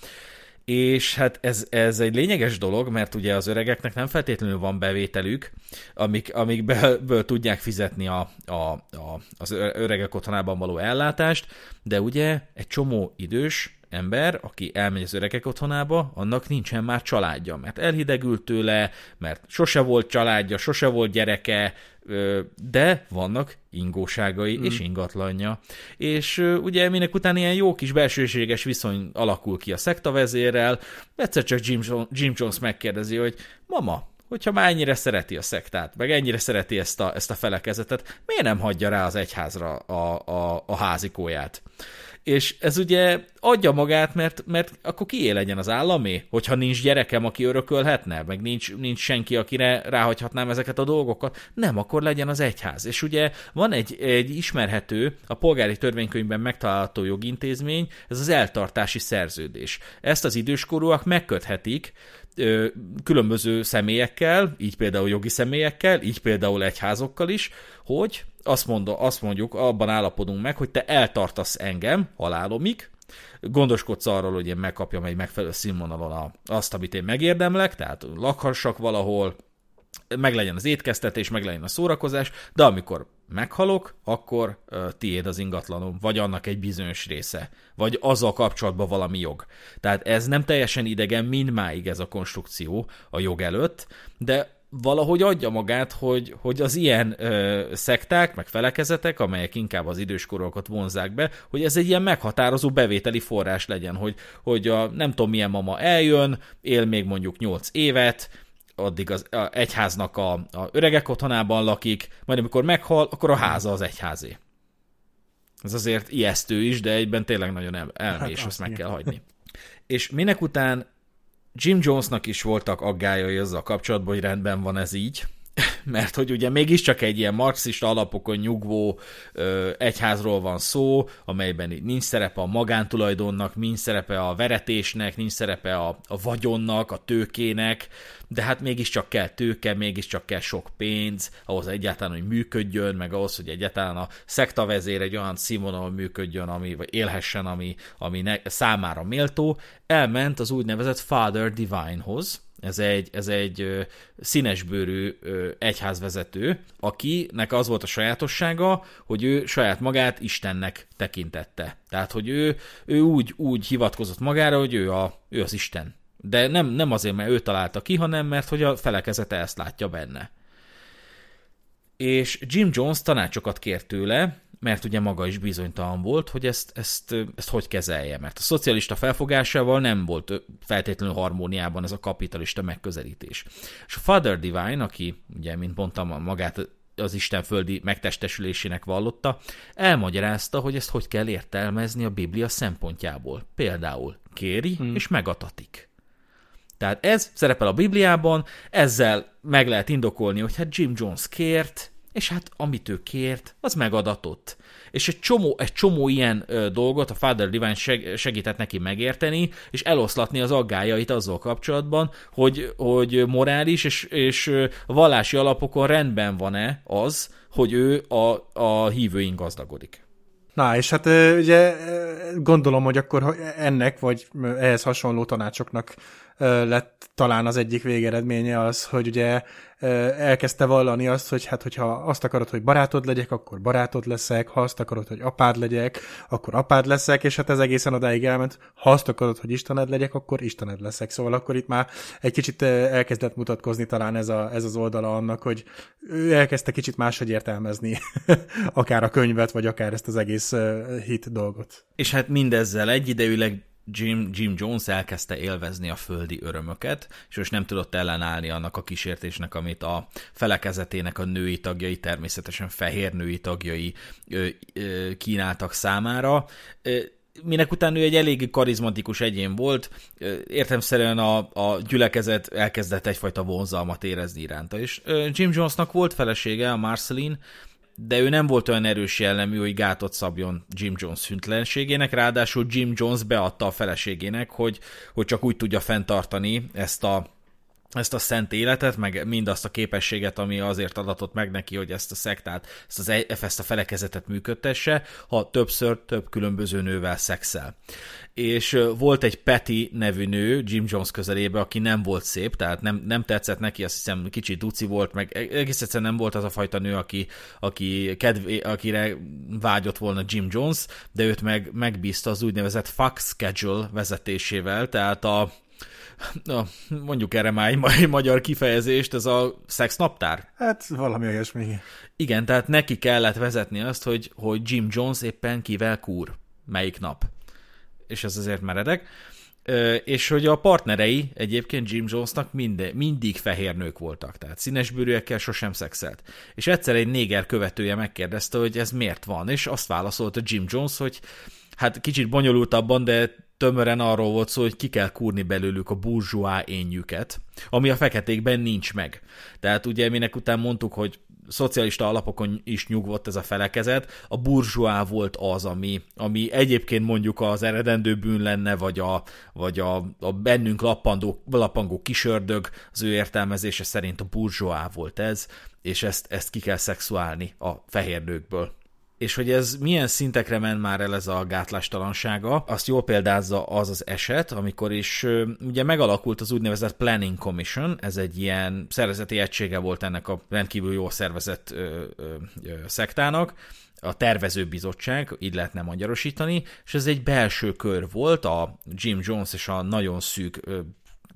és hát ez, ez egy lényeges dolog, mert ugye az öregeknek nem feltétlenül van bevételük, amik, amikből tudják fizetni a, a, a, az öregek otthonában való ellátást, de ugye egy csomó idős ember, aki elmegy az öregek otthonába, annak nincsen már családja, mert elhidegült tőle, mert sose volt családja, sose volt gyereke, de vannak ingóságai mm. és ingatlanja. És ugye minek után ilyen jó kis belsőséges viszony alakul ki a szektavezérrel, egyszer csak Jim, Jim Jones megkérdezi, hogy mama, hogyha már ennyire szereti a szektát, meg ennyire szereti ezt a, ezt a felekezetet, miért nem hagyja rá az egyházra a, a, a házikóját? És ez ugye adja magát, mert, mert akkor kié legyen az államé, hogyha nincs gyerekem, aki örökölhetne, meg nincs, nincs senki, akire ráhagyhatnám ezeket a dolgokat. Nem, akkor legyen az egyház. És ugye van egy, egy ismerhető, a polgári törvénykönyvben megtalálható jogintézmény, ez az eltartási szerződés. Ezt az időskorúak megköthetik, különböző személyekkel, így például jogi személyekkel, így például egyházokkal is, hogy azt, mondom, azt mondjuk, abban állapodunk meg, hogy te eltartasz engem halálomig, gondoskodsz arról, hogy én megkapjam egy megfelelő színvonalon azt, amit én megérdemlek, tehát lakhassak valahol, meg legyen az étkeztetés, meg legyen a szórakozás, de amikor meghalok, akkor uh, tiéd az ingatlanom, vagy annak egy bizonyos része, vagy azzal kapcsolatban valami jog. Tehát ez nem teljesen idegen mindmáig ez a konstrukció a jog előtt, de valahogy adja magát, hogy, hogy az ilyen ö, szekták, meg felekezetek, amelyek inkább az időskorokat vonzák be, hogy ez egy ilyen meghatározó bevételi forrás legyen, hogy, hogy a nem tudom milyen mama eljön, él még mondjuk 8 évet, addig az a egyháznak a, a öregek otthonában lakik, majd amikor meghal, akkor a háza az egyházé. Ez azért ijesztő is, de egyben tényleg nagyon el, elmés, hát, azt meg kell hagyni. És minek után Jim Jonesnak is voltak aggályai azzal kapcsolatban, hogy rendben van ez így, mert hogy ugye mégiscsak egy ilyen marxista alapokon nyugvó ö, egyházról van szó, amelyben nincs szerepe a magántulajdonnak, nincs szerepe a veretésnek, nincs szerepe a, a vagyonnak, a tőkének, de hát mégiscsak kell tőke, mégiscsak kell sok pénz, ahhoz egyáltalán, hogy működjön, meg ahhoz, hogy egyáltalán a szektavezér egy olyan színvonalon működjön, ami, vagy élhessen, ami, ami ne, számára méltó, elment az úgynevezett Father Divine-hoz, ez egy, ez egy színesbőrű egyházvezető, akinek az volt a sajátossága, hogy ő saját magát Istennek tekintette. Tehát, hogy ő, ő úgy, úgy hivatkozott magára, hogy ő, a, ő az Isten. De nem, nem azért, mert ő találta ki, hanem mert hogy a felekezete ezt látja benne. És Jim Jones tanácsokat kért tőle, mert ugye maga is bizonytalan volt, hogy ezt, ezt, ezt hogy kezelje, mert a szocialista felfogásával nem volt feltétlenül harmóniában ez a kapitalista megközelítés. És a Father Divine, aki ugye, mint mondtam, magát az Isten földi megtestesülésének vallotta, elmagyarázta, hogy ezt hogy kell értelmezni a Biblia szempontjából. Például kéri hmm. és megatatik. Tehát ez szerepel a Bibliában, ezzel meg lehet indokolni, hogy hát Jim Jones kért, és hát amit ő kért, az megadatott. És egy csomó, egy csomó ilyen ö, dolgot a Father Divine seg, segített neki megérteni, és eloszlatni az aggájait azzal kapcsolatban, hogy, hogy morális és, és vallási alapokon rendben van-e az, hogy ő a, a hívőink gazdagodik. Na, és hát ugye gondolom, hogy akkor ennek, vagy ehhez hasonló tanácsoknak lett talán az egyik végeredménye az, hogy ugye elkezdte vallani azt, hogy hát hogyha azt akarod, hogy barátod legyek, akkor barátod leszek, ha azt akarod, hogy apád legyek, akkor apád leszek, és hát ez egészen odáig elment, ha azt akarod, hogy Istened legyek, akkor Istened leszek. Szóval akkor itt már egy kicsit elkezdett mutatkozni talán ez, a, ez az oldala annak, hogy ő elkezdte kicsit máshogy értelmezni akár a könyvet, vagy akár ezt az egész hit dolgot. És hát mindezzel egyidejűleg Jim, Jim Jones elkezdte élvezni a földi örömöket, és most nem tudott ellenállni annak a kísértésnek, amit a felekezetének a női tagjai, természetesen fehér női tagjai ö, ö, kínáltak számára. Ö, minek után ő egy eléggé karizmatikus egyén volt, értemszerűen a, a gyülekezet elkezdett egyfajta vonzalmat érezni iránta. És Jim Jonesnak volt felesége, a Marceline, de ő nem volt olyan erős jellemű, hogy gátot szabjon Jim Jones hűtlenségének, ráadásul Jim Jones beadta a feleségének, hogy, hogy csak úgy tudja fenntartani ezt a ezt a szent életet, meg mindazt a képességet, ami azért adatott meg neki, hogy ezt a szektát, ezt, az, ezt a felekezetet működtesse, ha többször több különböző nővel szexel. És volt egy Patty nevű nő Jim Jones közelébe, aki nem volt szép, tehát nem, nem tetszett neki, azt hiszem kicsit duci volt, meg e- egész egyszerűen nem volt az a fajta nő, aki, aki kedvé, akire vágyott volna Jim Jones, de őt meg megbízta az úgynevezett fuck schedule vezetésével, tehát a na, mondjuk erre már egy magyar kifejezést, ez a szexnaptár? Hát valami olyasmi. Igen, tehát neki kellett vezetni azt, hogy, hogy Jim Jones éppen kivel kúr, melyik nap. És ez azért meredek. És hogy a partnerei egyébként Jim Jonesnak mind, mindig fehér nők voltak, tehát színesbőrűekkel sosem szexelt. És egyszer egy néger követője megkérdezte, hogy ez miért van, és azt válaszolta Jim Jones, hogy hát kicsit bonyolultabban, de tömören arról volt szó, hogy ki kell kúrni belőlük a burzsóá énjüket, ami a feketékben nincs meg. Tehát ugye minek után mondtuk, hogy szocialista alapokon is nyugvott ez a felekezet, a burzsóá volt az, ami, ami egyébként mondjuk az eredendő bűn lenne, vagy a, vagy a, a bennünk lappandó, lappangó kisördög, az ő értelmezése szerint a burzsóá volt ez, és ezt, ezt ki kell szexuálni a fehér nőkből és hogy ez milyen szintekre ment már el ez a gátlástalansága, azt jól példázza az az eset, amikor is ugye megalakult az úgynevezett Planning Commission, ez egy ilyen szervezeti egysége volt ennek a rendkívül jól szervezett ö, ö, szektának, a tervezőbizottság, így lehetne magyarosítani, és ez egy belső kör volt, a Jim Jones és a nagyon szűk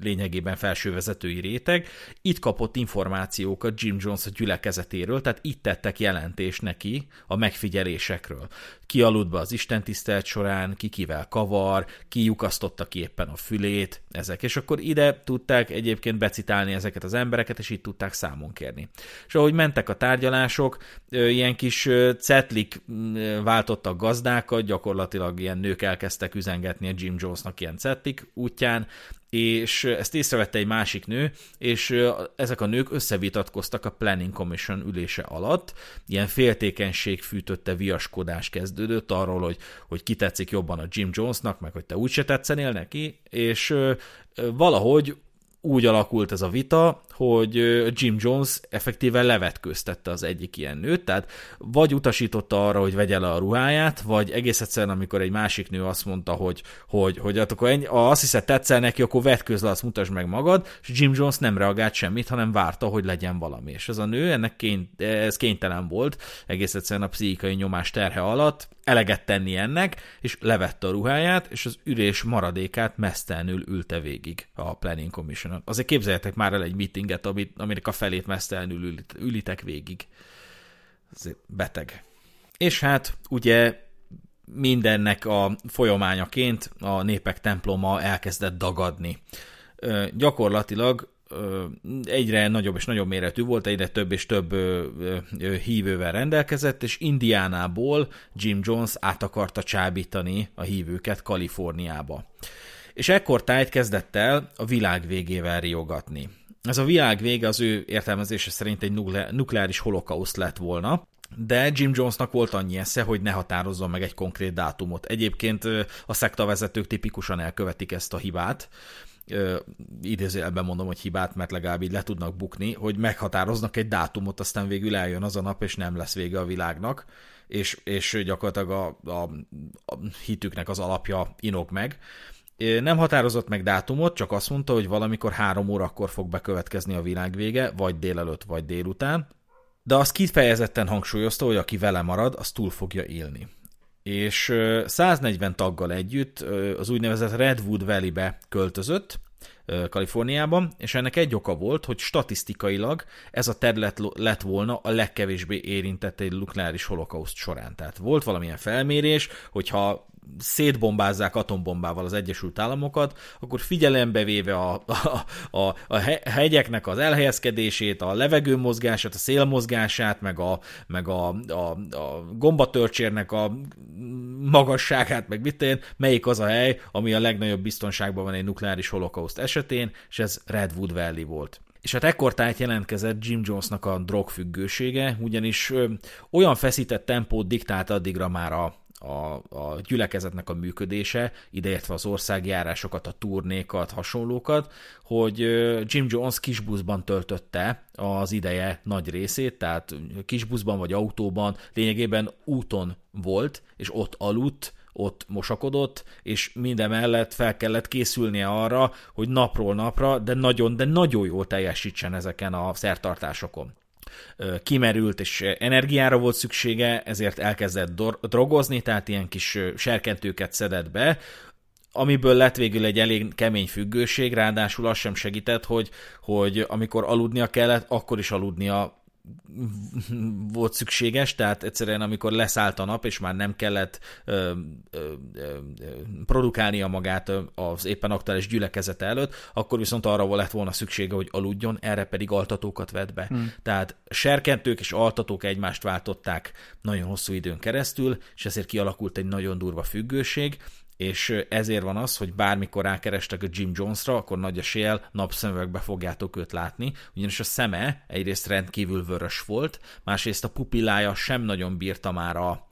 lényegében felsővezetői réteg, itt kapott információkat Jim Jones a gyülekezetéről, tehát itt tettek jelentést neki a megfigyelésekről. Ki aludt be az istentisztelt során, ki kivel kavar, ki lyukasztotta ki éppen a fülét, ezek. És akkor ide tudták egyébként becitálni ezeket az embereket, és itt tudták számon kérni. És ahogy mentek a tárgyalások, ilyen kis cetlik váltottak gazdákat, gyakorlatilag ilyen nők elkezdtek üzengetni a Jim Jonesnak ilyen cetlik útján, és ezt észrevette egy másik nő, és ezek a nők összevitatkoztak a Planning Commission ülése alatt, ilyen féltékenység fűtötte viaskodás kezdődött arról, hogy, hogy ki tetszik jobban a Jim Jonesnak, meg hogy te úgyse tetszenél neki, és valahogy úgy alakult ez a vita, hogy Jim Jones effektíven levetkőztette az egyik ilyen nőt, tehát vagy utasította arra, hogy vegye le a ruháját, vagy egész egyszerűen, amikor egy másik nő azt mondta, hogy, hogy, hogy hát akkor ennyi, azt hiszed tetszel neki, akkor vetkőz le, azt mutasd meg magad, és Jim Jones nem reagált semmit, hanem várta, hogy legyen valami. És ez a nő, ennek kény, ez kénytelen volt, egész egyszerűen a pszichikai nyomás terhe alatt, eleget tenni ennek, és levette a ruháját, és az ürés maradékát mesztelenül ülte végig a Planning Commission-on. Azért képzeljetek már el egy meetinget, amit, aminek a felét mesztelenül ülitek végig. Ez beteg. És hát ugye mindennek a folyamányaként a népek temploma elkezdett dagadni. Gyakorlatilag egyre nagyobb és nagyobb méretű volt, egyre több és több hívővel rendelkezett, és Indiánából Jim Jones át akarta csábítani a hívőket Kaliforniába. És ekkor tájt kezdett el a világ végével riogatni. Ez a világ vége az ő értelmezése szerint egy nukleáris holokauszt lett volna, de Jim Jonesnak volt annyi esze, hogy ne határozzon meg egy konkrét dátumot. Egyébként a szektavezetők tipikusan elkövetik ezt a hibát, idézőjelben mondom, hogy hibát, mert legalább így le tudnak bukni, hogy meghatároznak egy dátumot, aztán végül eljön az a nap, és nem lesz vége a világnak, és, és gyakorlatilag a, a, a hitüknek az alapja inog meg. Nem határozott meg dátumot, csak azt mondta, hogy valamikor három órakor fog bekövetkezni a világ vége, vagy délelőtt, vagy délután, de azt kifejezetten hangsúlyozta, hogy aki vele marad, az túl fogja élni és 140 taggal együtt az úgynevezett Redwood Valley-be költözött, Kaliforniában, és ennek egy oka volt, hogy statisztikailag ez a terület lett volna a legkevésbé érintett egy nukleáris holokauszt során. Tehát volt valamilyen felmérés, hogyha szétbombázzák atombombával az Egyesült Államokat, akkor figyelembe véve a, a, a, a hegyeknek az elhelyezkedését, a levegő mozgását, a szél mozgását, meg a, meg a, a, a gombatörcsérnek a magasságát, meg mit én, melyik az a hely, ami a legnagyobb biztonságban van egy nukleáris holokauszt esetén, és ez Redwood Valley volt. És hát ekkor tájt jelentkezett Jim Jonesnak a drogfüggősége, ugyanis ö, olyan feszített tempót diktált addigra már a, a, a gyülekezetnek a működése, ideértve az országjárásokat, a turnékat, hasonlókat, hogy Jim Jones kisbuszban töltötte az ideje nagy részét, tehát kisbuszban vagy autóban lényegében úton volt, és ott aludt, ott mosakodott, és minden mellett fel kellett készülnie arra, hogy napról napra, de nagyon, de nagyon jól teljesítsen ezeken a szertartásokon kimerült, és energiára volt szüksége, ezért elkezdett drogozni, tehát ilyen kis serkentőket szedett be, amiből lett végül egy elég kemény függőség, ráadásul az sem segített, hogy, hogy amikor aludnia kellett, akkor is aludnia volt szükséges, tehát egyszerűen amikor leszállt a nap, és már nem kellett ö, ö, ö, produkálnia magát az éppen aktuális gyülekezete előtt, akkor viszont arra lett volna szüksége, hogy aludjon, erre pedig altatókat vett be. Hmm. Tehát serkentők és altatók egymást váltották nagyon hosszú időn keresztül, és ezért kialakult egy nagyon durva függőség, és ezért van az, hogy bármikor rákerestek a Jim Jonesra, akkor nagy eséllyel napszemüvegbe fogjátok őt látni, ugyanis a szeme egyrészt rendkívül vörös volt, másrészt a pupillája sem nagyon bírta már a,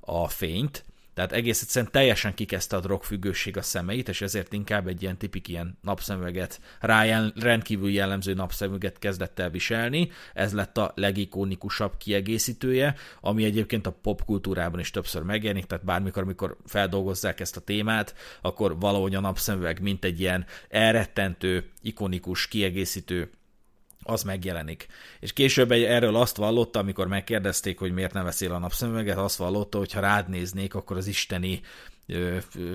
a fényt, tehát egész egyszerűen teljesen kikezdte a drogfüggőség a szemeit, és ezért inkább egy ilyen tipik ilyen napszemüveget, rá rendkívül jellemző napszemüveget kezdett el viselni. Ez lett a legikonikusabb kiegészítője, ami egyébként a popkultúrában is többször megjelenik, tehát bármikor, amikor feldolgozzák ezt a témát, akkor valahogy a napszemüveg mint egy ilyen elrettentő, ikonikus kiegészítő az megjelenik. És később egy, erről azt vallotta, amikor megkérdezték, hogy miért nem veszél a napszemüveget, azt vallotta, hogy ha rád néznék, akkor az isteni ö, ö,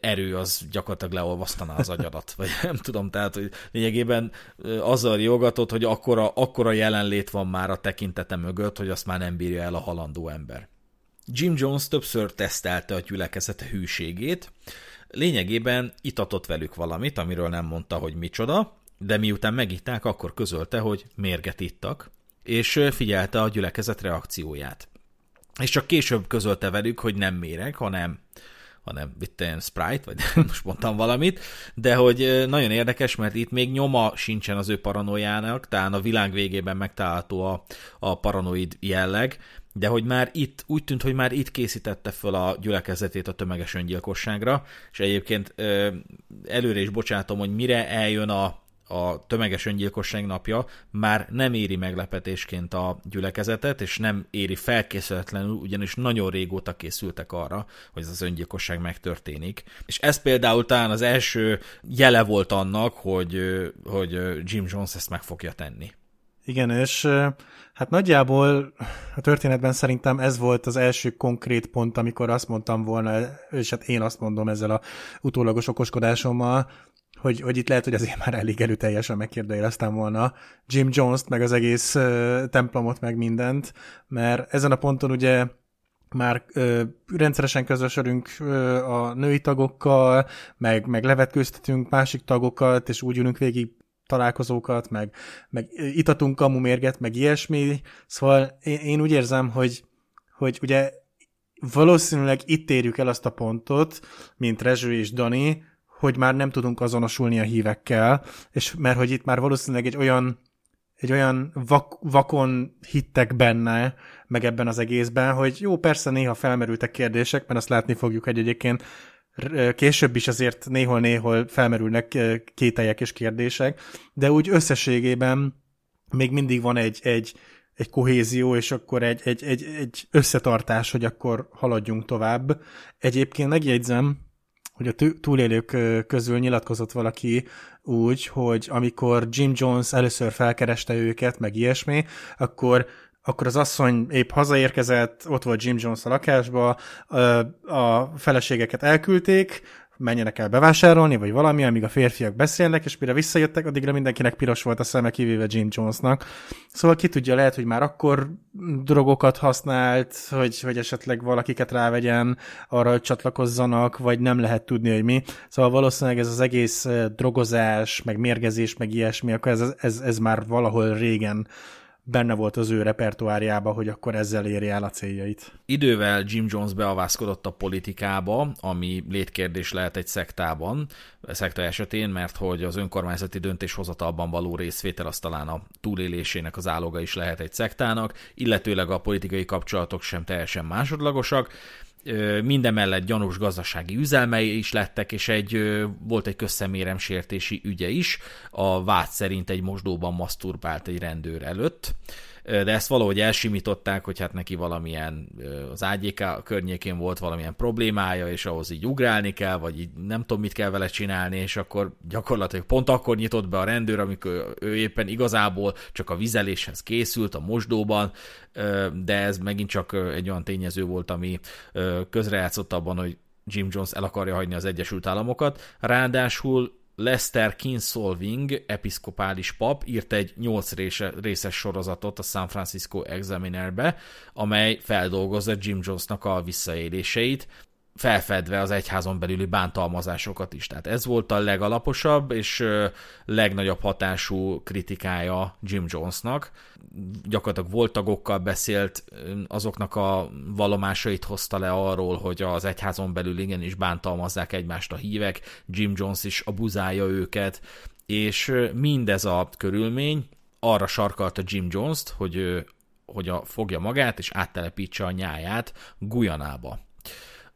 erő az gyakorlatilag leolvasztaná az agyadat, vagy nem tudom, tehát hogy lényegében azzal jogatott, hogy akkora, akkora jelenlét van már a tekintete mögött, hogy azt már nem bírja el a halandó ember. Jim Jones többször tesztelte a gyülekezete hűségét, lényegében itatott velük valamit, amiről nem mondta, hogy micsoda, de miután megitták, akkor közölte, hogy mérget ittak, és figyelte a gyülekezet reakcióját. És csak később közölte velük, hogy nem méreg, hanem hanem itt ilyen Sprite, vagy most mondtam valamit, de hogy nagyon érdekes, mert itt még nyoma sincsen az ő paranoiának, tehát a világ végében megtalálható a, a paranoid jelleg, de hogy már itt, úgy tűnt, hogy már itt készítette föl a gyülekezetét a tömeges öngyilkosságra, és egyébként előre is bocsátom, hogy mire eljön a, a tömeges öngyilkosság napja már nem éri meglepetésként a gyülekezetet, és nem éri felkészületlenül, ugyanis nagyon régóta készültek arra, hogy ez az öngyilkosság megtörténik. És ez például talán az első jele volt annak, hogy, hogy Jim Jones ezt meg fogja tenni. Igen, és hát nagyjából a történetben szerintem ez volt az első konkrét pont, amikor azt mondtam volna, és hát én azt mondom ezzel a utólagos okoskodásommal, hogy, hogy itt lehet, hogy azért már elég erőteljesen megkérdőjeleztem volna Jim Jones-t, meg az egész uh, templomot, meg mindent, mert ezen a ponton ugye már ö, rendszeresen közösödünk ö, a női tagokkal, meg, meg levetkőztetünk másik tagokat, és úgy ülünk végig találkozókat, meg, meg itatunk kamumérget, meg ilyesmi. Szóval én, én úgy érzem, hogy, hogy ugye valószínűleg itt érjük el azt a pontot, mint Rezső és Dani, hogy már nem tudunk azonosulni a hívekkel, és mert hogy itt már valószínűleg egy olyan egy olyan vak, vakon hittek benne, meg ebben az egészben, hogy jó, persze néha felmerültek kérdések, mert azt látni fogjuk, hogy egyébként később is azért néhol-néhol felmerülnek kételjek és kérdések, de úgy összességében még mindig van egy, egy, egy kohézió, és akkor egy, egy, egy, egy összetartás, hogy akkor haladjunk tovább. Egyébként megjegyzem, hogy a túlélők közül nyilatkozott valaki úgy, hogy amikor Jim Jones először felkereste őket, meg ilyesmi, akkor akkor az asszony épp hazaérkezett, ott volt Jim Jones a lakásba, a feleségeket elküldték, menjenek el bevásárolni, vagy valami, amíg a férfiak beszélnek, és mire visszajöttek, addigra mindenkinek piros volt a szeme, kivéve Jim Jonesnak. Szóval ki tudja, lehet, hogy már akkor drogokat használt, hogy, hogy esetleg valakiket rávegyen arra, hogy csatlakozzanak, vagy nem lehet tudni, hogy mi. Szóval valószínűleg ez az egész drogozás, meg mérgezés, meg ilyesmi, akkor ez, ez, ez már valahol régen benne volt az ő repertoárjába, hogy akkor ezzel érje el a céljait. Idővel Jim Jones beavázkodott a politikába, ami létkérdés lehet egy szektában, a szekta esetén, mert hogy az önkormányzati döntéshozatalban való részvétel az talán a túlélésének az áloga is lehet egy szektának, illetőleg a politikai kapcsolatok sem teljesen másodlagosak, mindemellett gyanús gazdasági üzelmei is lettek, és egy, volt egy közszeméremsértési ügye is, a vád szerint egy mosdóban maszturbált egy rendőr előtt, de ezt valahogy elsimították, hogy hát neki valamilyen az ágyéka környékén volt valamilyen problémája, és ahhoz így ugrálni kell, vagy így nem tudom, mit kell vele csinálni, és akkor gyakorlatilag pont akkor nyitott be a rendőr, amikor ő éppen igazából csak a vizeléshez készült a mosdóban, de ez megint csak egy olyan tényező volt, ami közrejátszott abban, hogy Jim Jones el akarja hagyni az Egyesült Államokat. Ráadásul Lester Kinsolving, episzkopális pap írt egy nyolc részes sorozatot a San Francisco Examinerbe, amely feldolgozza Jim Jonesnak a visszaéléseit, felfedve az egyházon belüli bántalmazásokat is. Tehát ez volt a legalaposabb és legnagyobb hatású kritikája Jim Jonesnak. Gyakorlatilag volt tagokkal beszélt, azoknak a valomásait hozta le arról, hogy az egyházon belül igenis bántalmazzák egymást a hívek, Jim Jones is abuzálja őket, és mindez a körülmény arra sarkalta Jim Jones-t, hogy, hogy a, fogja magát és áttelepítse a nyáját Guyanába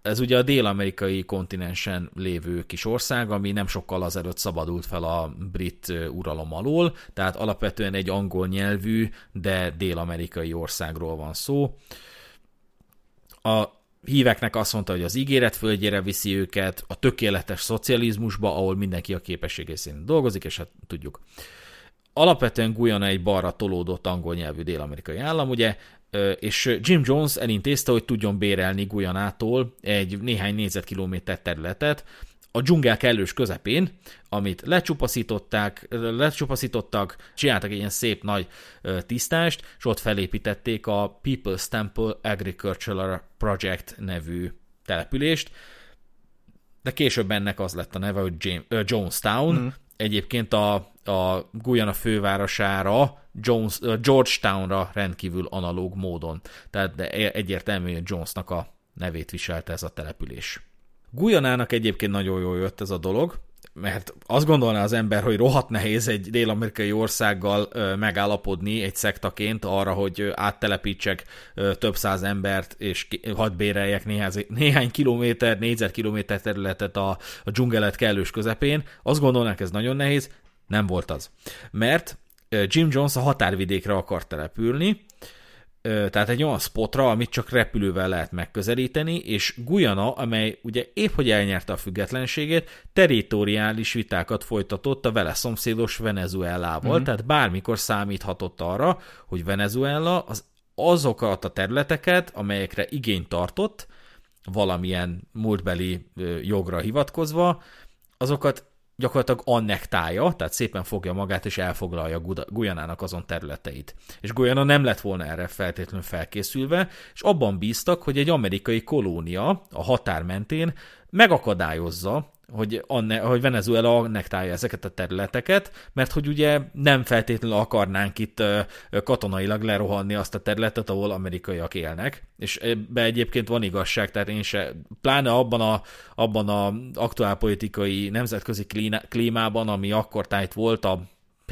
ez ugye a dél-amerikai kontinensen lévő kis ország, ami nem sokkal azelőtt szabadult fel a brit uralom alól, tehát alapvetően egy angol nyelvű, de dél-amerikai országról van szó. A híveknek azt mondta, hogy az ígéret földjére viszi őket, a tökéletes szocializmusba, ahol mindenki a képességé szerint dolgozik, és hát tudjuk. Alapvetően Guyana egy balra tolódott angol nyelvű dél-amerikai állam, ugye és Jim Jones elintézte, hogy tudjon bérelni Guyanától egy néhány négyzetkilométer területet, a dzsungel kellős közepén, amit lecsupaszították, lecsupaszítottak, csináltak egy ilyen szép nagy tisztást, és ott felépítették a People's Temple Agricultural Project nevű települést, de később ennek az lett a neve, hogy James, uh, Jonestown, mm. egyébként a, a Guyana fővárosára Jones, Georgetownra rendkívül analóg módon. Tehát e- egyértelmű, hogy Jonesnak a nevét viselte ez a település. Guyanának egyébként nagyon jól jött ez a dolog, mert azt gondolná az ember, hogy rohadt nehéz egy dél-amerikai országgal megállapodni egy szektaként arra, hogy áttelepítsek több száz embert, és hadd béreljek néhány, néhány kilométer, négyzetkilométer területet a, a dzsungelet kellős közepén. Azt gondolnák, ez nagyon nehéz, nem volt az. Mert Jim Jones a határvidékre akar települni, tehát egy olyan spotra, amit csak repülővel lehet megközelíteni, és Guyana, amely ugye épp hogy elnyerte a függetlenségét, teritoriális vitákat folytatott a vele szomszédos Venezuelával, mm-hmm. tehát bármikor számíthatott arra, hogy Venezuela az azokat a területeket, amelyekre igényt tartott, valamilyen múltbeli jogra hivatkozva, azokat gyakorlatilag annektálja, tehát szépen fogja magát és elfoglalja Guyanának azon területeit. És Guyana nem lett volna erre feltétlenül felkészülve, és abban bíztak, hogy egy amerikai kolónia a határ mentén megakadályozza hogy, anne, hogy Venezuela annektálja ezeket a területeket, mert hogy ugye nem feltétlenül akarnánk itt katonailag lerohanni azt a területet, ahol amerikaiak élnek, és ebbe egyébként van igazság, tehát én se, pláne abban a, abban a aktuálpolitikai nemzetközi klímában, ami akkor tájt volt a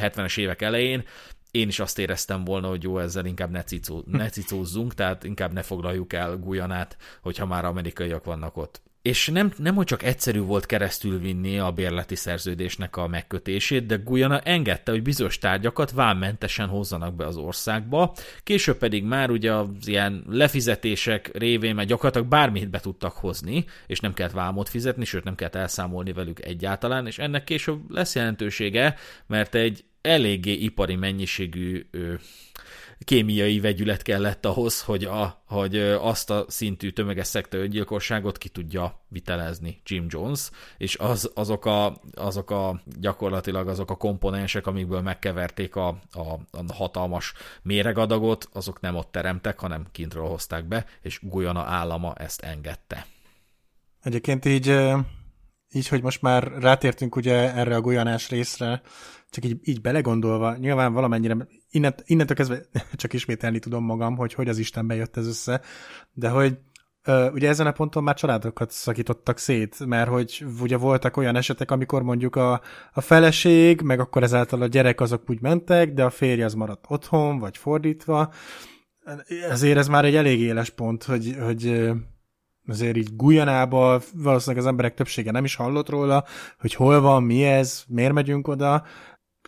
70-es évek elején, én is azt éreztem volna, hogy jó, ezzel inkább ne, cicó, ne cicózzunk, tehát inkább ne foglaljuk el Guyanát, hogyha már amerikaiak vannak ott és nem, nem hogy csak egyszerű volt keresztül vinni a bérleti szerződésnek a megkötését, de Guyana engedte, hogy bizonyos tárgyakat vámmentesen hozzanak be az országba, később pedig már ugye az ilyen lefizetések révén már gyakorlatilag bármit be tudtak hozni, és nem kellett vámot fizetni, sőt nem kellett elszámolni velük egyáltalán, és ennek később lesz jelentősége, mert egy eléggé ipari mennyiségű kémiai vegyület kellett ahhoz, hogy, a, hogy azt a szintű tömeges szekta öngyilkosságot ki tudja vitelezni Jim Jones, és az, azok, a, azok a gyakorlatilag azok a komponensek, amikből megkeverték a, a, a hatalmas méregadagot, azok nem ott teremtek, hanem kintről hozták be, és Guyana állama ezt engedte. Egyébként így így, hogy most már rátértünk ugye erre a golyanás részre, csak így, így belegondolva, nyilván valamennyire, innent, innentől kezdve csak ismételni tudom magam, hogy hogy az Istenben jött ez össze, de hogy ugye ezen a ponton már családokat szakítottak szét, mert hogy ugye voltak olyan esetek, amikor mondjuk a, a feleség, meg akkor ezáltal a gyerek azok úgy mentek, de a férj az maradt otthon, vagy fordítva. Ezért ez már egy elég éles pont, hogy, hogy azért így Guyanába valószínűleg az emberek többsége nem is hallott róla, hogy hol van, mi ez, miért megyünk oda,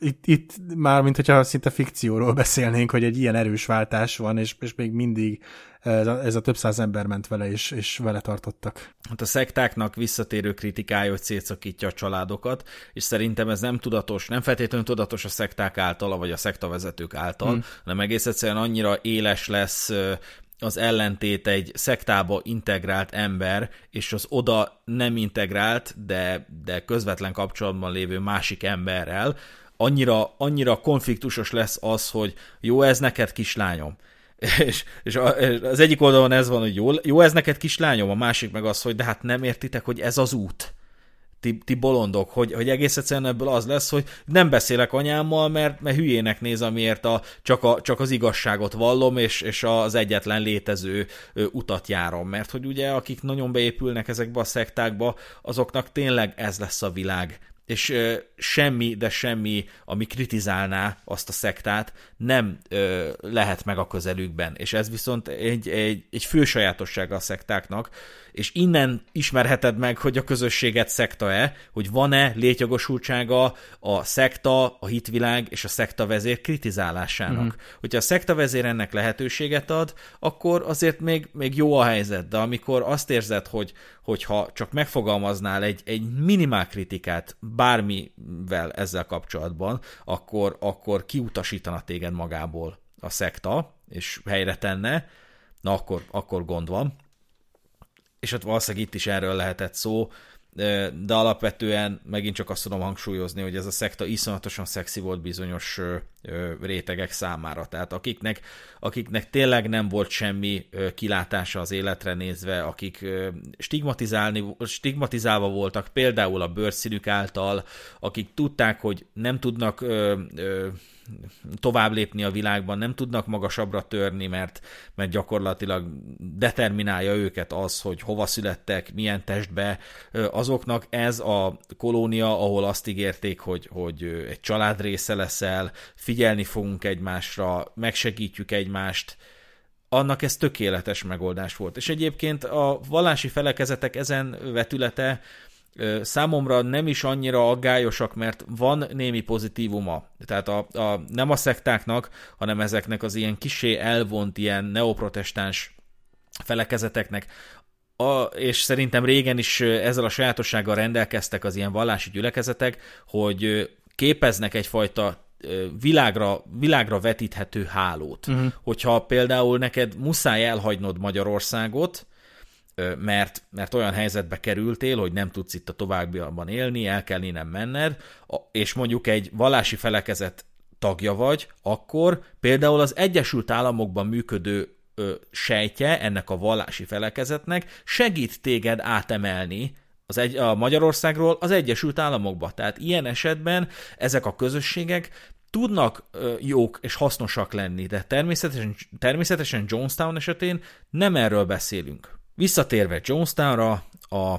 itt, itt már, mint hogyha szinte fikcióról beszélnénk, hogy egy ilyen erős váltás van, és, és még mindig ez a, ez a több száz ember ment vele, és, és vele tartottak. Hát a szektáknak visszatérő kritikája, hogy szétszakítja a családokat, és szerintem ez nem tudatos, nem feltétlenül tudatos a szekták által, vagy a szektavezetők által, hmm. hanem egész egyszerűen annyira éles lesz az ellentét egy szektába integrált ember, és az oda nem integrált, de, de közvetlen kapcsolatban lévő másik emberrel, annyira, annyira konfliktusos lesz az, hogy jó ez neked kislányom. És, és az egyik oldalon ez van, hogy jó, jó ez neked kislányom, a másik meg az, hogy de hát nem értitek, hogy ez az út. Ti, ti bolondok, hogy, hogy egész egyszerűen ebből az lesz, hogy nem beszélek anyámmal, mert, mert hülyének néz, amiért a, csak, a, csak az igazságot vallom, és, és az egyetlen létező utat járom. Mert hogy ugye, akik nagyon beépülnek ezekbe a szektákba, azoknak tényleg ez lesz a világ és ö, semmi, de semmi, ami kritizálná azt a szektát, nem ö, lehet meg a közelükben. És ez viszont egy, egy, egy fő sajátossága a szektáknak, és innen ismerheted meg, hogy a közösséget szekta-e, hogy van-e létjogosultsága a szekta, a hitvilág és a szekta vezér kritizálásának. Uh-huh. Hogyha a szekta vezér ennek lehetőséget ad, akkor azért még, még jó a helyzet, de amikor azt érzed, hogy hogyha csak megfogalmaznál egy, egy minimál kritikát bármivel ezzel kapcsolatban, akkor, akkor kiutasítana téged magából a szekta, és helyre tenne, na akkor, akkor gond van és hát valószínűleg itt is erről lehetett szó, de alapvetően megint csak azt tudom hangsúlyozni, hogy ez a szekta iszonyatosan szexi volt bizonyos rétegek számára. Tehát akiknek, akiknek tényleg nem volt semmi kilátása az életre nézve, akik stigmatizálni, stigmatizálva voltak például a bőrszínük által, akik tudták, hogy nem tudnak ö, ö, tovább lépni a világban, nem tudnak magasabbra törni, mert, mert gyakorlatilag determinálja őket az, hogy hova születtek, milyen testbe, azoknak ez a kolónia, ahol azt ígérték, hogy, hogy egy család része leszel, figyelni fogunk egymásra, megsegítjük egymást, annak ez tökéletes megoldás volt. És egyébként a vallási felekezetek ezen vetülete számomra nem is annyira aggályosak, mert van némi pozitívuma. Tehát a, a, nem a szektáknak, hanem ezeknek az ilyen kisé elvont, ilyen neoprotestáns felekezeteknek a, és szerintem régen is ezzel a sajátossággal rendelkeztek az ilyen vallási gyülekezetek, hogy képeznek egyfajta világra, világra vetíthető hálót. Uh-huh. Hogyha például neked muszáj elhagynod Magyarországot, mert, mert olyan helyzetbe kerültél, hogy nem tudsz itt a továbbiakban élni, el kell innen menned, és mondjuk egy vallási felekezet tagja vagy, akkor például az Egyesült Államokban működő ö, sejtje ennek a vallási felekezetnek segít téged átemelni az egy, a Magyarországról az Egyesült Államokba. Tehát ilyen esetben ezek a közösségek tudnak jók és hasznosak lenni, de természetesen, természetesen Jonestown esetén nem erről beszélünk. Visszatérve Jonestownra, a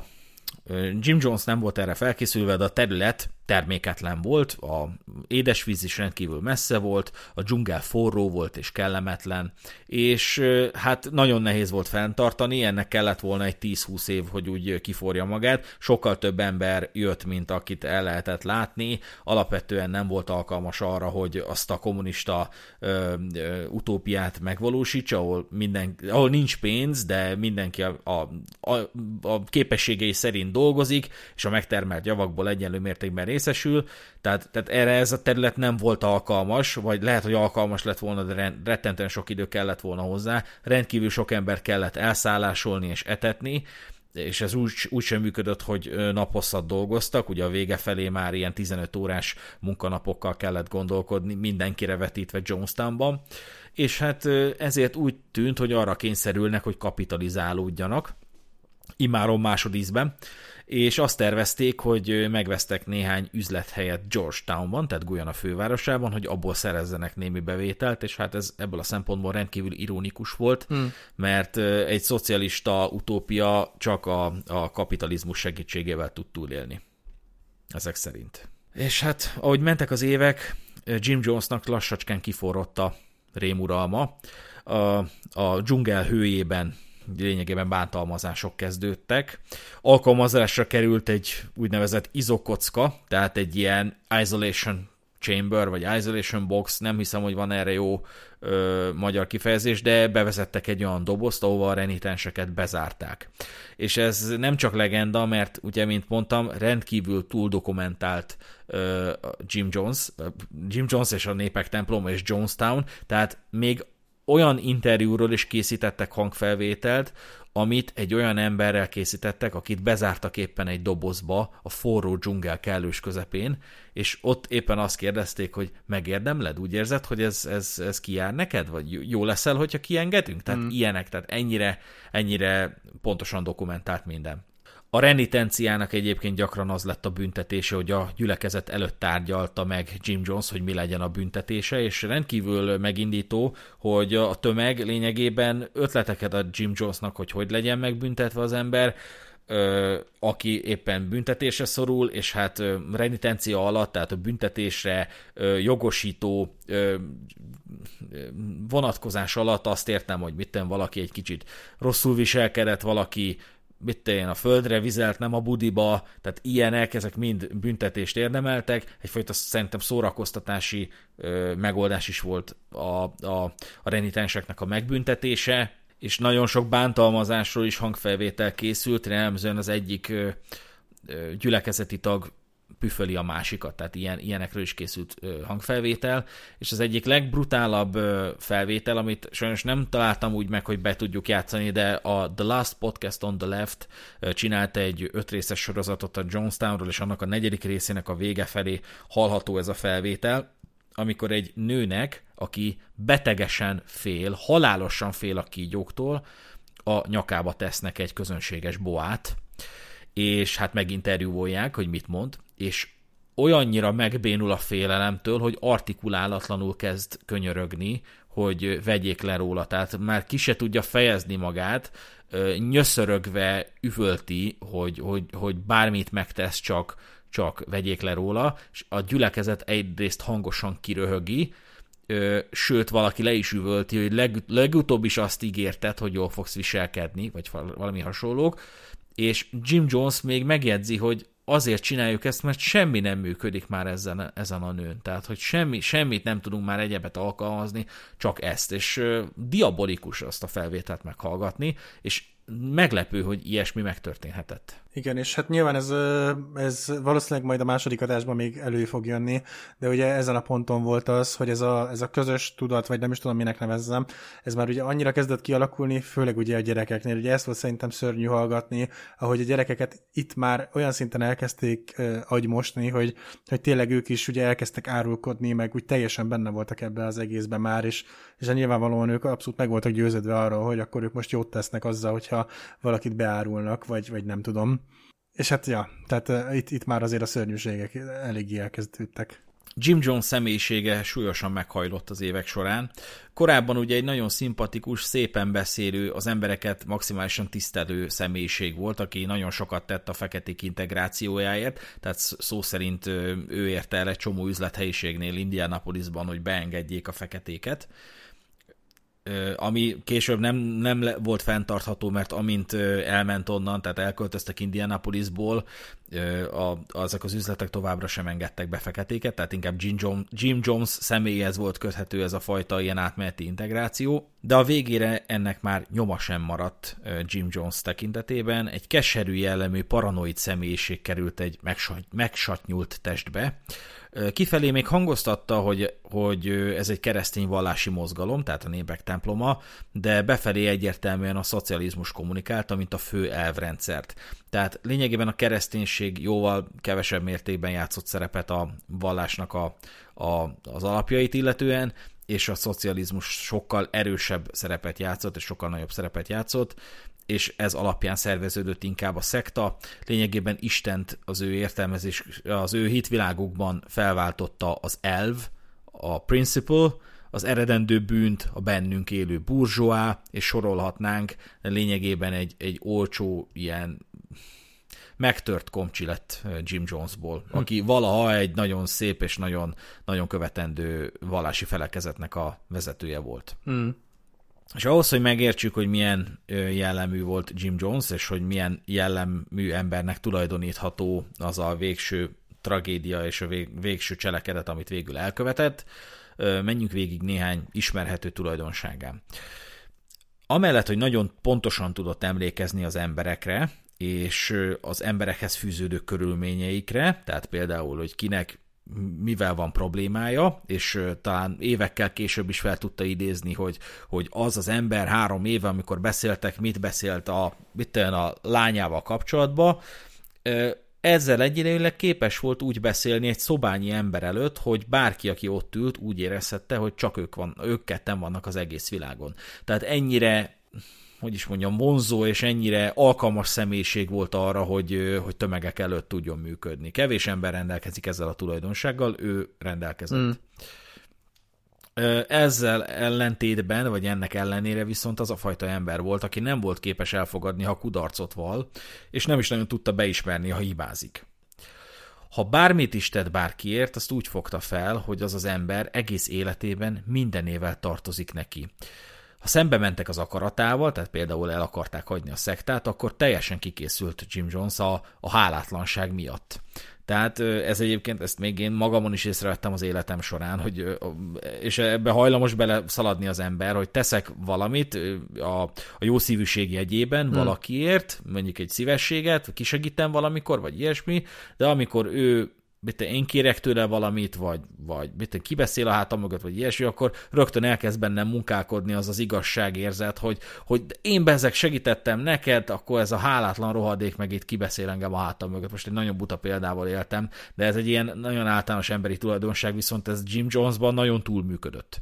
Jim Jones nem volt erre felkészülve, de a terület terméketlen volt, a édesvíz is rendkívül messze volt, a dzsungel forró volt és kellemetlen, és hát nagyon nehéz volt fenntartani, ennek kellett volna egy 10-20 év, hogy úgy kiforja magát, sokkal több ember jött, mint akit el lehetett látni, alapvetően nem volt alkalmas arra, hogy azt a kommunista ö, ö, utópiát megvalósítsa, ahol, minden, ahol nincs pénz, de mindenki a, a, a, a képességei szerint dolgozik, és a megtermelt javakból egyenlő mértékben részesül, tehát, tehát erre ez a terület nem volt alkalmas, vagy lehet, hogy alkalmas lett volna, de rettentően sok idő kellett volna hozzá, rendkívül sok ember kellett elszállásolni és etetni, és ez úgy, úgy sem működött, hogy naposszat dolgoztak, ugye a vége felé már ilyen 15 órás munkanapokkal kellett gondolkodni, mindenkire vetítve Jonestownban, és hát ezért úgy tűnt, hogy arra kényszerülnek, hogy kapitalizálódjanak, imáron másodízben, és azt tervezték, hogy megvesztek néhány üzlethelyet Georgetownban, tehát Guyana fővárosában, hogy abból szerezzenek némi bevételt, és hát ez ebből a szempontból rendkívül ironikus volt, hmm. mert egy szocialista utópia csak a, a kapitalizmus segítségével tud túlélni. Ezek szerint. És hát, ahogy mentek az évek, Jim Jonesnak lassacskán kiforrott a rémuralma. A, a dzsungel hőjében lényegében bántalmazások kezdődtek. Alkalmazásra került egy úgynevezett izokocka, tehát egy ilyen isolation chamber, vagy isolation box, nem hiszem, hogy van erre jó ö, magyar kifejezés, de bevezettek egy olyan dobozt, ahova a renitenseket bezárták. És ez nem csak legenda, mert ugye, mint mondtam, rendkívül túl dokumentált ö, Jim Jones, Jim Jones és a Népek temploma és Jonestown, tehát még olyan interjúról is készítettek hangfelvételt, amit egy olyan emberrel készítettek, akit bezártak éppen egy dobozba a forró dzsungel kellős közepén, és ott éppen azt kérdezték, hogy megérdemled? Úgy érzed, hogy ez, ez, ez kijár neked? Vagy jó leszel, hogyha kiengedünk? Tehát mm. ilyenek, tehát ennyire, ennyire pontosan dokumentált minden. A renitenciának egyébként gyakran az lett a büntetése, hogy a gyülekezet előtt tárgyalta meg Jim Jones, hogy mi legyen a büntetése, és rendkívül megindító, hogy a tömeg lényegében ötleteket ad Jim Jonesnak, hogy hogy legyen megbüntetve az ember, aki éppen büntetésre szorul, és hát renitencia alatt, tehát a büntetésre jogosító vonatkozás alatt azt értem, hogy mitten valaki egy kicsit rosszul viselkedett, valaki mit én, a földre vizelt, nem a budiba, tehát ilyenek, ezek mind büntetést érdemeltek, egyfajta szerintem szórakoztatási ö, megoldás is volt a, a, a renitenseknek a megbüntetése, és nagyon sok bántalmazásról is hangfelvétel készült, remzően az egyik ö, ö, gyülekezeti tag püföli a másikat, tehát ilyen, ilyenekről is készült hangfelvétel, és az egyik legbrutálabb felvétel, amit sajnos nem találtam úgy meg, hogy be tudjuk játszani, de a The Last Podcast on the Left csinálta egy ötrészes sorozatot a Jonestownról, és annak a negyedik részének a vége felé hallható ez a felvétel, amikor egy nőnek, aki betegesen fél, halálosan fél a kígyóktól, a nyakába tesznek egy közönséges boát, és hát meginterjúvolják, hogy mit mond, és olyannyira megbénul a félelemtől, hogy artikulálatlanul kezd könyörögni, hogy vegyék le róla. Tehát már ki se tudja fejezni magát, nyöszörögve üvölti, hogy, hogy, hogy bármit megtesz, csak, csak vegyék le róla, és a gyülekezet egyrészt hangosan kiröhögi, sőt, valaki le is üvölti, hogy leg, legutóbb is azt ígérted, hogy jól fogsz viselkedni, vagy valami hasonlók, és Jim Jones még megjegyzi, hogy azért csináljuk ezt, mert semmi nem működik már ezen, ezen a nőn. Tehát, hogy semmi, semmit nem tudunk már egyebet alkalmazni, csak ezt. És uh, diabolikus azt a felvételt meghallgatni, és meglepő, hogy ilyesmi megtörténhetett. Igen, és hát nyilván ez, ez valószínűleg majd a második adásban még elő fog jönni, de ugye ezen a ponton volt az, hogy ez a, ez a közös tudat, vagy nem is tudom, minek nevezzem, ez már ugye annyira kezdett kialakulni, főleg ugye a gyerekeknél. Ugye ezt volt szerintem szörnyű hallgatni, ahogy a gyerekeket itt már olyan szinten elkezdték agymosni, hogy, hogy tényleg ők is ugye elkezdtek árulkodni, meg úgy teljesen benne voltak ebbe az egészben már, és, és nyilvánvalóan ők abszolút meg voltak győződve arról, hogy akkor ők most jót tesznek azzal, hogyha valakit beárulnak, vagy, vagy nem tudom. És hát, ja, tehát uh, itt, itt már azért a szörnyűségek eléggé elkezdődtek. Jim Jones személyisége súlyosan meghajlott az évek során. Korábban ugye egy nagyon szimpatikus, szépen beszélő, az embereket maximálisan tisztelő személyiség volt, aki nagyon sokat tett a feketék integrációjáért, tehát szó szerint ő érte el egy csomó üzlethelyiségnél Indianapolisban, hogy beengedjék a feketéket ami később nem, nem volt fenntartható, mert amint elment onnan, tehát elköltöztek Indianapolisból, a, azok az üzletek továbbra sem engedtek be feketéket, tehát inkább Jim Jones, Jim Jones személyhez volt köthető ez a fajta ilyen átmeneti integráció, de a végére ennek már nyoma sem maradt Jim Jones tekintetében. Egy keserű jellemű paranoid személyiség került egy megsatnyult testbe, Kifelé még hangoztatta, hogy, hogy ez egy keresztény vallási mozgalom, tehát a népek temploma, de befelé egyértelműen a szocializmus kommunikálta, mint a fő elvrendszert. Tehát lényegében a kereszténység jóval kevesebb mértékben játszott szerepet a vallásnak a, a, az alapjait illetően, és a szocializmus sokkal erősebb szerepet játszott, és sokkal nagyobb szerepet játszott, és ez alapján szerveződött inkább a szekta. Lényegében Istent az ő értelmezés, az ő hitvilágukban felváltotta az elv, a principle, az eredendő bűnt, a bennünk élő burzsóá, és sorolhatnánk, lényegében egy, egy olcsó ilyen megtört komcsi lett Jim Jonesból, hm. aki valaha egy nagyon szép és nagyon, nagyon követendő vallási felekezetnek a vezetője volt. Hm. És ahhoz, hogy megértsük, hogy milyen jellemű volt Jim Jones, és hogy milyen jellemű embernek tulajdonítható az a végső tragédia és a végső cselekedet, amit végül elkövetett, menjünk végig néhány ismerhető tulajdonságán. Amellett, hogy nagyon pontosan tudott emlékezni az emberekre, és az emberekhez fűződő körülményeikre, tehát például, hogy kinek mivel van problémája, és talán évekkel később is fel tudta idézni, hogy, hogy az az ember három éve, amikor beszéltek, mit beszélt a, mit a lányával kapcsolatban, ezzel egyidejűleg képes volt úgy beszélni egy szobányi ember előtt, hogy bárki, aki ott ült, úgy érezhette, hogy csak ők, van, ők ketten vannak az egész világon. Tehát ennyire hogy is mondjam, vonzó és ennyire alkalmas személyiség volt arra, hogy, hogy tömegek előtt tudjon működni. Kevés ember rendelkezik ezzel a tulajdonsággal, ő rendelkezett. Mm. Ezzel ellentétben, vagy ennek ellenére viszont az a fajta ember volt, aki nem volt képes elfogadni, ha kudarcot val, és nem is nagyon tudta beismerni, ha hibázik. Ha bármit is tett bárkiért, azt úgy fogta fel, hogy az az ember egész életében mindenével tartozik neki. Ha szembe mentek az akaratával, tehát például el akarták hagyni a szektát, akkor teljesen kikészült Jim Jones a, a hálátlanság miatt. Tehát ez egyébként, ezt még én magamon is észrevettem az életem során, hogy, és ebbe hajlamos bele szaladni az ember, hogy teszek valamit a, a jó szívűség jegyében hmm. valakiért, mondjuk egy szívességet, kisegítem valamikor, vagy ilyesmi, de amikor ő mit én kérek tőle valamit, vagy, vagy mit kibeszél a hátam mögött, vagy ilyesmi, akkor rögtön elkezd bennem munkálkodni az az igazságérzet, hogy, hogy én bezek segítettem neked, akkor ez a hálátlan rohadék meg itt kibeszél engem a hátam mögött. Most egy nagyon buta példával éltem, de ez egy ilyen nagyon általános emberi tulajdonság, viszont ez Jim Jonesban nagyon túlműködött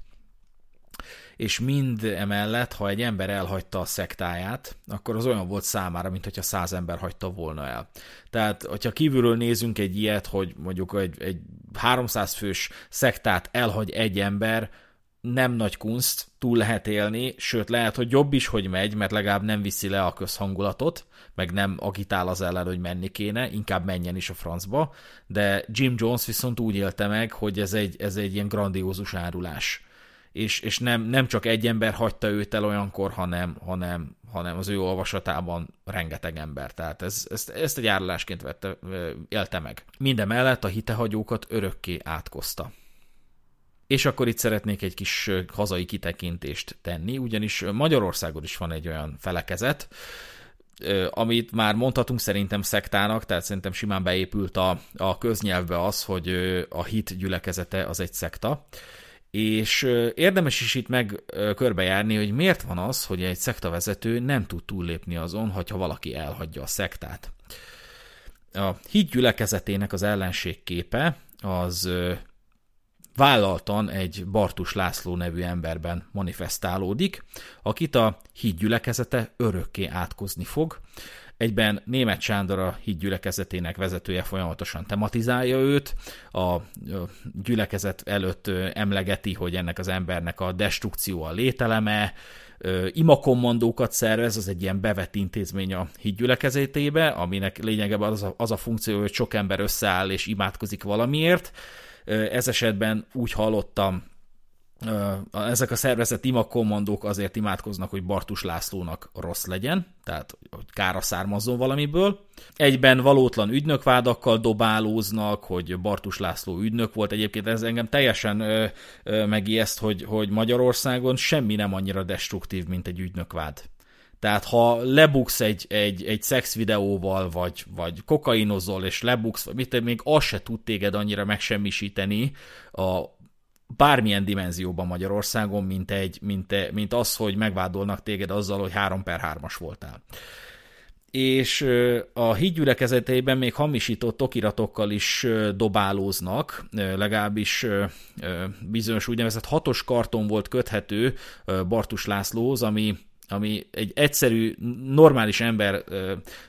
és mind emellett, ha egy ember elhagyta a szektáját, akkor az olyan volt számára, mint hogyha száz ember hagyta volna el. Tehát, hogyha kívülről nézünk egy ilyet, hogy mondjuk egy, egy 300 fős szektát elhagy egy ember, nem nagy kunst, túl lehet élni, sőt lehet, hogy jobb is, hogy megy, mert legalább nem viszi le a közhangulatot, meg nem agitál az ellen, hogy menni kéne, inkább menjen is a francba, de Jim Jones viszont úgy élte meg, hogy ez egy, ez egy ilyen grandiózus árulás és, és nem, nem csak egy ember hagyta őt el olyankor, hanem, hanem, hanem az ő olvasatában rengeteg ember. Tehát ez, ezt, ezt egy árulásként vette, élte meg. Mindemellett a hitehagyókat örökké átkozta. És akkor itt szeretnék egy kis hazai kitekintést tenni, ugyanis Magyarországon is van egy olyan felekezet, amit már mondhatunk szerintem szektának, tehát szerintem simán beépült a, a köznyelvbe az, hogy a hit gyülekezete az egy szekta és érdemes is itt meg körbejárni, hogy miért van az, hogy egy szektavezető nem tud túllépni azon, hogyha valaki elhagyja a szektát. A híd gyülekezetének az ellenségképe az vállaltan egy Bartus László nevű emberben manifestálódik, akit a híd gyülekezete örökké átkozni fog, Egyben német Sándor a híd gyülekezetének vezetője folyamatosan tematizálja őt, a gyülekezet előtt emlegeti, hogy ennek az embernek a destrukció a lételeme, imakommandókat szervez, az egy ilyen bevett intézmény a hídgyülekezetébe, aminek lényegében az a, az a funkció, hogy sok ember összeáll és imádkozik valamiért. Ez esetben úgy hallottam ezek a szervezet imakommandók azért imádkoznak, hogy Bartus Lászlónak rossz legyen, tehát hogy kára származzon valamiből. Egyben valótlan ügynökvádakkal dobálóznak, hogy Bartus László ügynök volt. Egyébként ez engem teljesen ö, ö, megijeszt, hogy, hogy Magyarországon semmi nem annyira destruktív, mint egy ügynökvád. Tehát ha lebuksz egy, egy, egy szex videóval, vagy, vagy kokainozol, és lebuksz, mit, még az se tud téged annyira megsemmisíteni a bármilyen dimenzióban Magyarországon, mint, egy, mint, mint az, hogy megvádolnak téged azzal, hogy 3 per 3-as voltál. És a hídgyülekezeteiben még hamisított okiratokkal is dobálóznak, legalábbis bizonyos úgynevezett hatos karton volt köthető Bartus Lászlóhoz, ami ami egy egyszerű, normális ember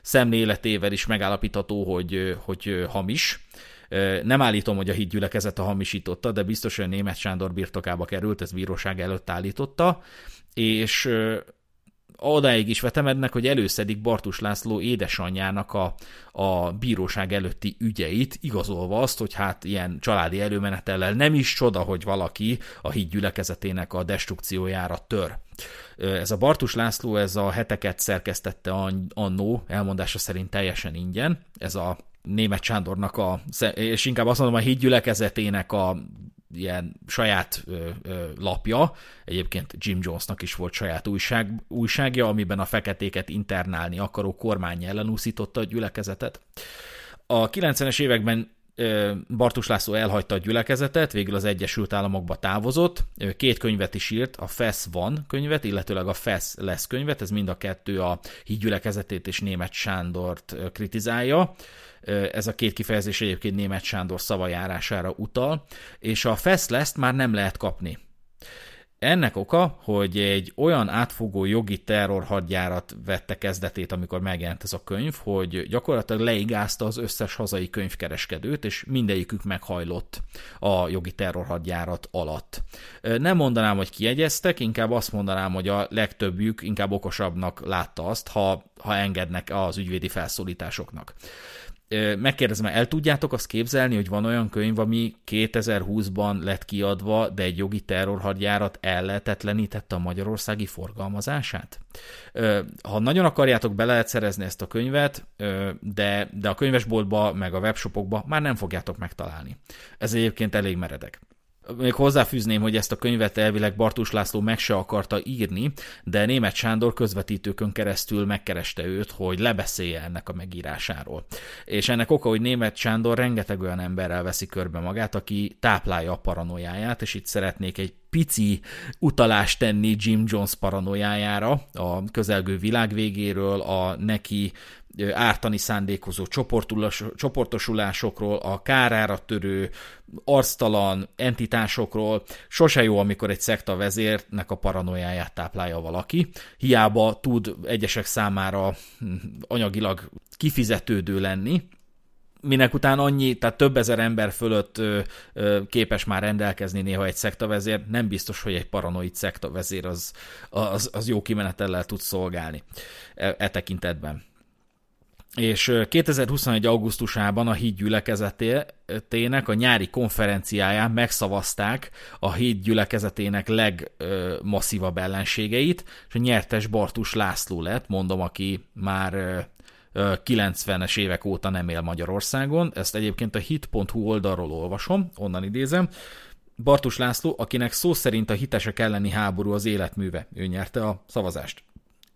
szemléletével is megállapítható, hogy, hogy hamis. Nem állítom, hogy a hídgyülekezet a hamisította, de biztos, hogy a német Sándor birtokába került, ez bíróság előtt állította, és odáig is vetemednek, hogy előszedik Bartus László édesanyjának a, a bíróság előtti ügyeit, igazolva azt, hogy hát ilyen családi előmenetellel nem is csoda, hogy valaki a híd gyülekezetének a destrukciójára tör. Ez a Bartus László, ez a heteket szerkesztette annó, elmondása szerint teljesen ingyen, ez a német Sándornak a, és inkább azt mondom a híd gyülekezetének a ilyen saját ö, ö, lapja, egyébként Jim Jonesnak is volt saját újság, újságja, amiben a feketéket internálni akaró kormány ellen úszította a gyülekezetet. A 90-es években Bartus László elhagyta a gyülekezetet, végül az Egyesült Államokba távozott, két könyvet is írt, a FESZ van könyvet, illetőleg a FESZ lesz könyvet, ez mind a kettő a hídgyülekezetét és német Sándort kritizálja. Ez a két kifejezés egyébként német Sándor szavajárására utal, és a FESZ lesz már nem lehet kapni. Ennek oka, hogy egy olyan átfogó jogi terrorhadjárat vette kezdetét, amikor megjelent ez a könyv, hogy gyakorlatilag leigázta az összes hazai könyvkereskedőt, és mindegyikük meghajlott a jogi terrorhadjárat alatt. Nem mondanám, hogy kiegyeztek, inkább azt mondanám, hogy a legtöbbjük inkább okosabbnak látta azt, ha, ha engednek az ügyvédi felszólításoknak megkérdezem, el tudjátok azt képzelni, hogy van olyan könyv, ami 2020-ban lett kiadva, de egy jogi terrorhadjárat ellehetetlenítette a magyarországi forgalmazását? Ha nagyon akarjátok, be lehet szerezni ezt a könyvet, de, de a könyvesboltba, meg a webshopokba már nem fogjátok megtalálni. Ez egyébként elég meredek. Még hozzáfűzném, hogy ezt a könyvet elvileg Bartus László meg se akarta írni, de német Sándor közvetítőkön keresztül megkereste őt, hogy lebeszélje ennek a megírásáról. És ennek oka, hogy német Sándor rengeteg olyan emberrel veszi körbe magát, aki táplálja a paranoiáját, és itt szeretnék egy pici utalást tenni Jim Jones paranoiájára, a közelgő világ végéről, a neki ártani szándékozó csoportosulásokról, a kárára törő, arctalan entitásokról. Sose jó, amikor egy szekta vezérnek a paranoiáját táplálja valaki. Hiába tud egyesek számára hm, anyagilag kifizetődő lenni, minek után annyi, tehát több ezer ember fölött ö, ö, képes már rendelkezni néha egy szektavezér, nem biztos, hogy egy paranoid szektavezér az, az, az jó kimenetellel tud szolgálni e, e tekintetben. És 2021. augusztusában a híd gyülekezetének a nyári konferenciáján megszavazták a híd gyülekezetének legmasszívabb ellenségeit, és a nyertes Bartus László lett, mondom, aki már 90-es évek óta nem él Magyarországon. Ezt egyébként a hit.hu oldalról olvasom, onnan idézem. Bartus László, akinek szó szerint a hitesek elleni háború az életműve. Ő nyerte a szavazást.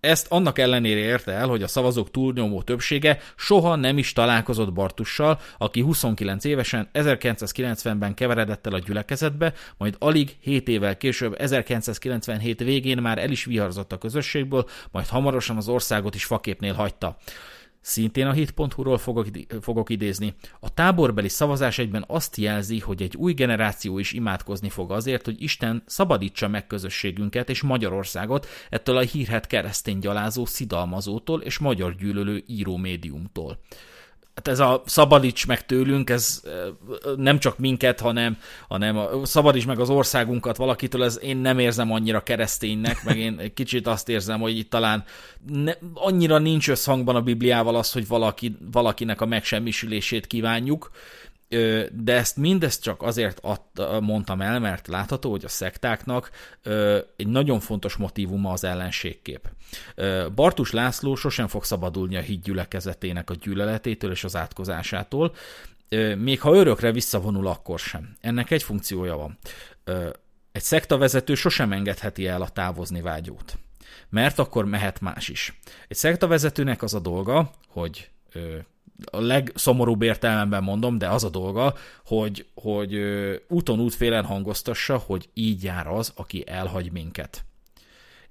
Ezt annak ellenére érte el, hogy a szavazók túlnyomó többsége soha nem is találkozott Bartussal, aki 29 évesen 1990-ben keveredett el a gyülekezetbe, majd alig 7 évvel később 1997 végén már el is viharzott a közösségből, majd hamarosan az országot is faképnél hagyta. Szintén a hit.hu-ról fogok, fogok idézni. A táborbeli szavazás egyben azt jelzi, hogy egy új generáció is imádkozni fog azért, hogy Isten szabadítsa meg közösségünket és Magyarországot ettől a hírhet keresztény gyalázó szidalmazótól és magyar gyűlölő író médiumtól hát ez a szabadíts meg tőlünk, ez nem csak minket, hanem, hanem a, szabadíts meg az országunkat valakitől, ez én nem érzem annyira kereszténynek, meg én kicsit azt érzem, hogy itt talán ne, annyira nincs összhangban a Bibliával az, hogy valaki, valakinek a megsemmisülését kívánjuk, de ezt mindezt csak azért adta, mondtam el, mert látható, hogy a szektáknak egy nagyon fontos motivuma az ellenségkép. Bartus László sosem fog szabadulni a híd gyülekezetének a gyűlöletétől és az átkozásától, még ha örökre visszavonul, akkor sem. Ennek egy funkciója van. Egy szektavezető sosem engedheti el a távozni vágyót, mert akkor mehet más is. Egy szektavezetőnek az a dolga, hogy a legszomorúbb értelemben mondom, de az a dolga, hogy, hogy úton útfélen hangoztassa, hogy így jár az, aki elhagy minket.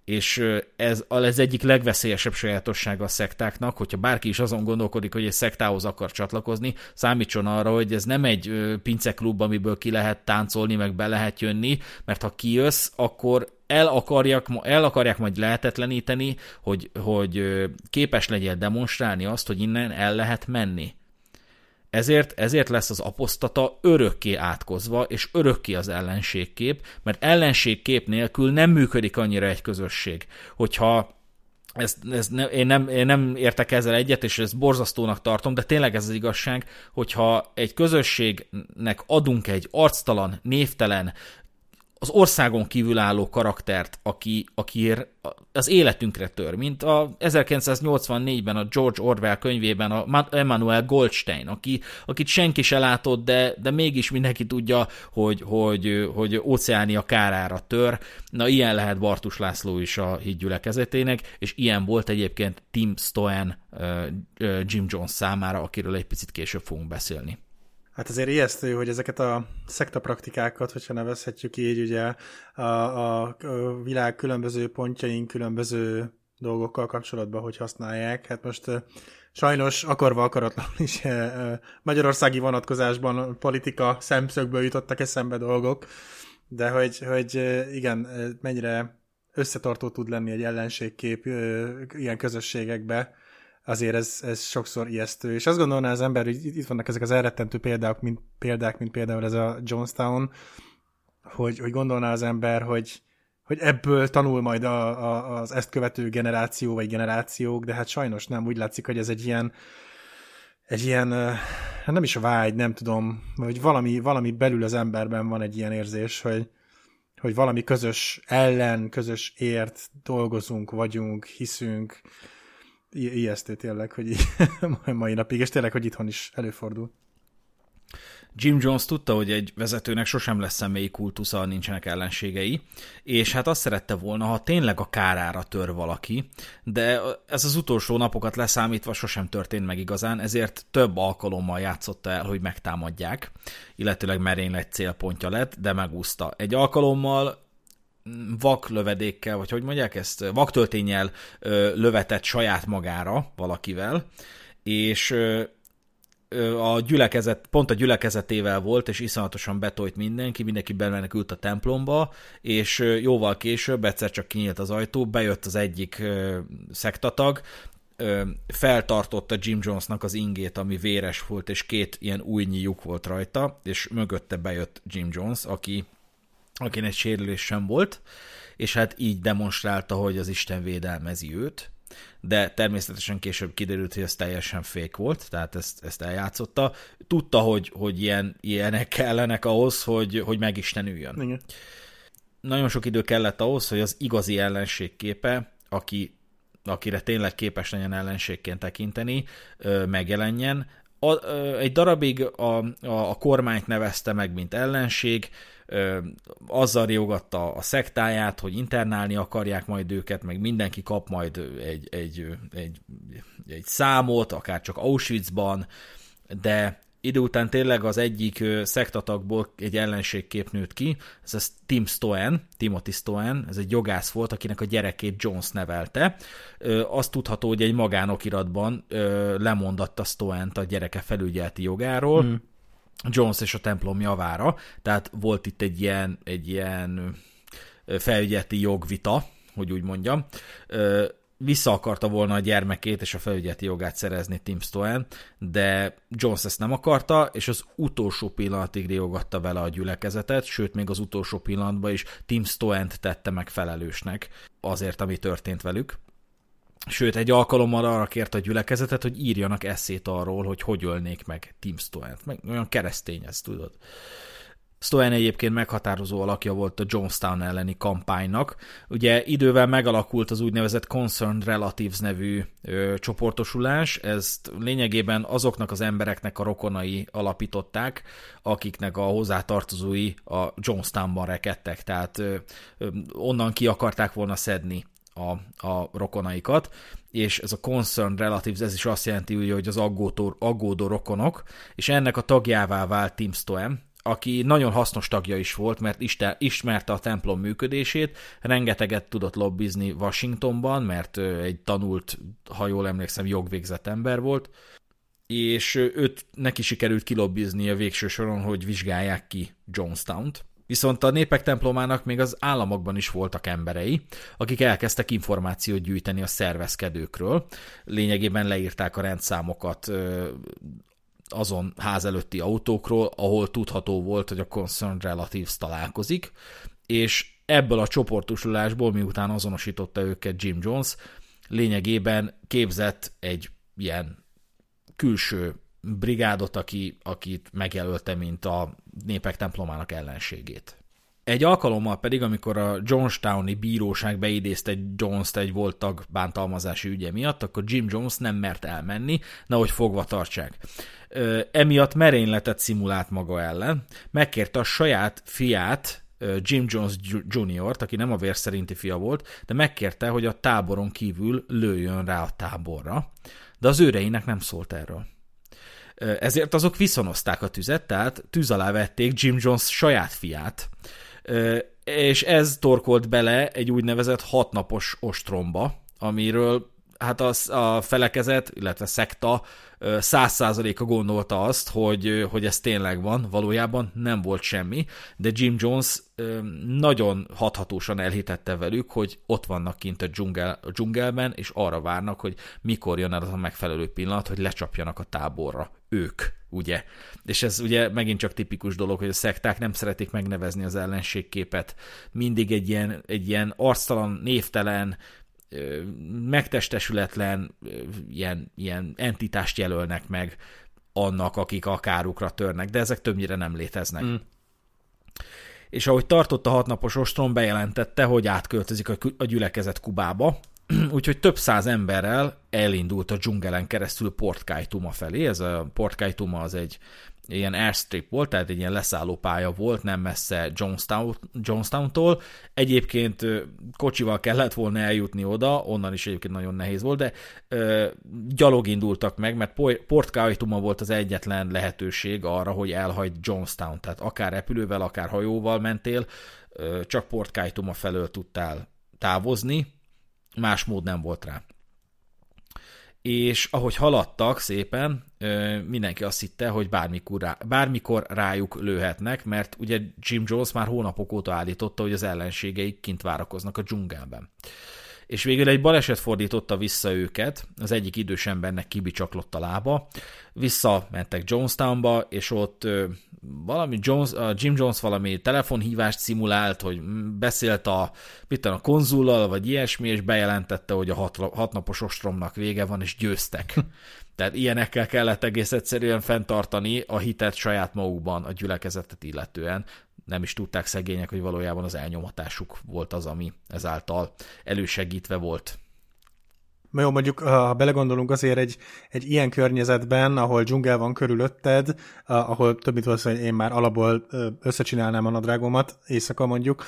És ez az egyik legveszélyesebb sajátossága a szektáknak, hogyha bárki is azon gondolkodik, hogy egy szektához akar csatlakozni, számítson arra, hogy ez nem egy pinceklub, amiből ki lehet táncolni, meg be lehet jönni, mert ha kijössz, akkor el, akarják, el akarják majd lehetetleníteni, hogy, hogy képes legyél demonstrálni azt, hogy innen el lehet menni. Ezért, ezért lesz az apostata örökké átkozva, és örökké az ellenségkép, mert ellenségkép nélkül nem működik annyira egy közösség. Hogyha ez, ez ne, én, nem, én nem értek ezzel egyet, és ezt borzasztónak tartom, de tényleg ez az igazság, hogyha egy közösségnek adunk egy arctalan, névtelen, az országon kívül álló karaktert, aki, aki az életünkre tör, mint a 1984-ben a George Orwell könyvében a Emmanuel Goldstein, aki, akit senki se látott, de, de mégis mindenki tudja, hogy, hogy, hogy óceánia kárára tör. Na, ilyen lehet Bartus László is a hídgyülekezetének, és ilyen volt egyébként Tim Stoen Jim Jones számára, akiről egy picit később fogunk beszélni. Hát azért ijesztő, hogy ezeket a szekta praktikákat, hogyha nevezhetjük így, ugye a, a, a világ különböző pontjain különböző dolgokkal kapcsolatban, hogy használják. Hát most sajnos akarva akaratlan is magyarországi vonatkozásban politika szemszögből jutottak eszembe dolgok, de hogy, hogy igen, mennyire összetartó tud lenni egy ellenségkép ilyen közösségekbe, azért ez, ez sokszor ijesztő. És azt gondolná az ember, hogy itt vannak ezek az elrettentő példák, mint, példák, mint például ez a Jonestown, hogy, hogy gondolná az ember, hogy, hogy ebből tanul majd a, a, az ezt követő generáció vagy generációk, de hát sajnos nem. Úgy látszik, hogy ez egy ilyen egy ilyen, hát nem is vágy, nem tudom, hogy valami, valami belül az emberben van egy ilyen érzés, hogy, hogy valami közös ellen, közös ért dolgozunk, vagyunk, hiszünk, ijesztő tényleg, hogy így, mai napig, és tényleg, hogy itthon is előfordul. Jim Jones tudta, hogy egy vezetőnek sosem lesz személyi kultusza, nincsenek ellenségei, és hát azt szerette volna, ha tényleg a kárára tör valaki, de ez az utolsó napokat leszámítva sosem történt meg igazán, ezért több alkalommal játszotta el, hogy megtámadják, illetőleg merénylet célpontja lett, de megúszta. Egy alkalommal vaklövedékkel, vagy hogy mondják ezt, vaktöltényel lövetett saját magára valakivel, és a gyülekezet, pont a gyülekezetével volt, és iszonyatosan betolt mindenki, mindenki bemenekült a templomba, és jóval később egyszer csak kinyílt az ajtó, bejött az egyik szektatag, feltartotta Jim Jonesnak az ingét, ami véres volt, és két ilyen újnyi lyuk volt rajta, és mögötte bejött Jim Jones, aki akinek sérülés sem volt, és hát így demonstrálta, hogy az Isten védelmezi őt, de természetesen később kiderült, hogy ez teljesen fék volt, tehát ezt, ezt eljátszotta. Tudta, hogy, hogy ilyen, ilyenek kellenek ahhoz, hogy, hogy megistenüljön. Igen. Nagyon sok idő kellett ahhoz, hogy az igazi ellenség képe, aki, akire tényleg képes legyen ellenségként tekinteni, megjelenjen. A, egy darabig a, a, a kormányt nevezte meg, mint ellenség, azzal riogatta a szektáját, hogy internálni akarják majd őket, meg mindenki kap majd egy, egy, egy, egy számot, akár csak Auschwitzban, de idő után tényleg az egyik szektatagból egy ellenségkép nőtt ki, ez a Tim Stoen, Timothy Stoen, ez egy jogász volt, akinek a gyerekét Jones nevelte. Azt tudható, hogy egy magánokiratban lemondatta Stoent a gyereke felügyelti jogáról, mm Jones és a templom javára, tehát volt itt egy ilyen, egy ilyen felügyeleti jogvita, hogy úgy mondjam. Vissza akarta volna a gyermekét és a felügyeleti jogát szerezni Tim Stoen, de Jones ezt nem akarta, és az utolsó pillanatig riogatta vele a gyülekezetet, sőt, még az utolsó pillanatban is Tim Stoent tette meg felelősnek azért, ami történt velük. Sőt, egy alkalommal arra kérte a gyülekezetet, hogy írjanak eszét arról, hogy hogy ölnék meg Tim Stoent. Meg olyan keresztény ez, tudod. Stoen egyébként meghatározó alakja volt a Jonestown elleni kampánynak. Ugye idővel megalakult az úgynevezett Concerned Relatives nevű ö, csoportosulás, ezt lényegében azoknak az embereknek a rokonai alapították, akiknek a hozzátartozói a Jonestownban rekedtek, tehát ö, ö, onnan ki akarták volna szedni a, a rokonaikat, és ez a concerned relatives, ez is azt jelenti, hogy az aggódó, aggódó rokonok, és ennek a tagjává vált Tim Stoem, aki nagyon hasznos tagja is volt, mert ismerte a templom működését, rengeteget tudott lobbizni Washingtonban, mert egy tanult, ha jól emlékszem, jogvégzett ember volt, és őt neki sikerült kilobbizni a végső soron, hogy vizsgálják ki Jonestown-t. Viszont a népek templomának még az államokban is voltak emberei, akik elkezdtek információt gyűjteni a szervezkedőkről. Lényegében leírták a rendszámokat azon ház előtti autókról, ahol tudható volt, hogy a Concerned Relatives találkozik, és ebből a csoportosulásból, miután azonosította őket Jim Jones, lényegében képzett egy ilyen külső brigádot, aki, akit megjelölte, mint a népek templomának ellenségét. Egy alkalommal pedig, amikor a Johnstowni bíróság beidézte Jones-t egy volt tag bántalmazási ügye miatt, akkor Jim Jones nem mert elmenni, nehogy fogva tartsák. Emiatt merényletet szimulált maga ellen, megkérte a saját fiát, Jim Jones Jr., aki nem a vér szerinti fia volt, de megkérte, hogy a táboron kívül lőjön rá a táborra, de az őreinek nem szólt erről. Ezért azok viszonozták a tüzet, tehát tűz alá vették Jim Jones saját fiát, és ez torkolt bele egy úgynevezett hatnapos ostromba, amiről hát az, a felekezet, illetve szekta száz százaléka gondolta azt, hogy, hogy ez tényleg van, valójában nem volt semmi, de Jim Jones nagyon hathatósan elhitette velük, hogy ott vannak kint a, dzsungel, a dzsungelben, és arra várnak, hogy mikor jön el az a megfelelő pillanat, hogy lecsapjanak a táborra ők, ugye. És ez ugye megint csak tipikus dolog, hogy a szekták nem szeretik megnevezni az ellenségképet. Mindig egy ilyen, egy ilyen arctalan, névtelen, megtestesületlen ilyen, ilyen entitást jelölnek meg annak, akik a kárukra törnek, de ezek többnyire nem léteznek. Mm. És ahogy tartott a hatnapos ostrom, bejelentette, hogy átköltözik a gyülekezet Kubába, úgyhogy több száz emberrel elindult a dzsungelen keresztül Port Kaituma felé. Ez a Port Kaituma az egy ilyen airstrip volt, tehát egy ilyen leszállópálya volt, nem messze Jonestown, Jonestown-tól. Egyébként kocsival kellett volna eljutni oda, onnan is egyébként nagyon nehéz volt, de ö, gyalog indultak meg, mert Port Kaituma volt az egyetlen lehetőség arra, hogy elhagyd Jonestown, tehát akár repülővel, akár hajóval mentél, ö, csak Port Kaituma felől tudtál távozni, más mód nem volt rá. És ahogy haladtak szépen, mindenki azt hitte, hogy bármikor, rá, bármikor rájuk lőhetnek, mert ugye Jim Jones már hónapok óta állította, hogy az ellenségeik kint várakoznak a dzsungelben és végül egy baleset fordította vissza őket, az egyik idős embernek kibicsaklott a lába, visszamentek Jonestownba, és ott valami Jones, Jim Jones valami telefonhívást szimulált, hogy beszélt a, mit a konzullal, vagy ilyesmi, és bejelentette, hogy a hat, hatnapos ostromnak vége van, és győztek. Tehát ilyenekkel kellett egész egyszerűen fenntartani a hitet saját magukban, a gyülekezetet illetően, nem is tudták szegények, hogy valójában az elnyomatásuk volt az, ami ezáltal elősegítve volt. Jó, mondjuk, ha belegondolunk azért egy, egy ilyen környezetben, ahol dzsungel van körülötted, ahol több mint valószínűleg én már alapból összecsinálnám a nadrágomat, éjszaka mondjuk,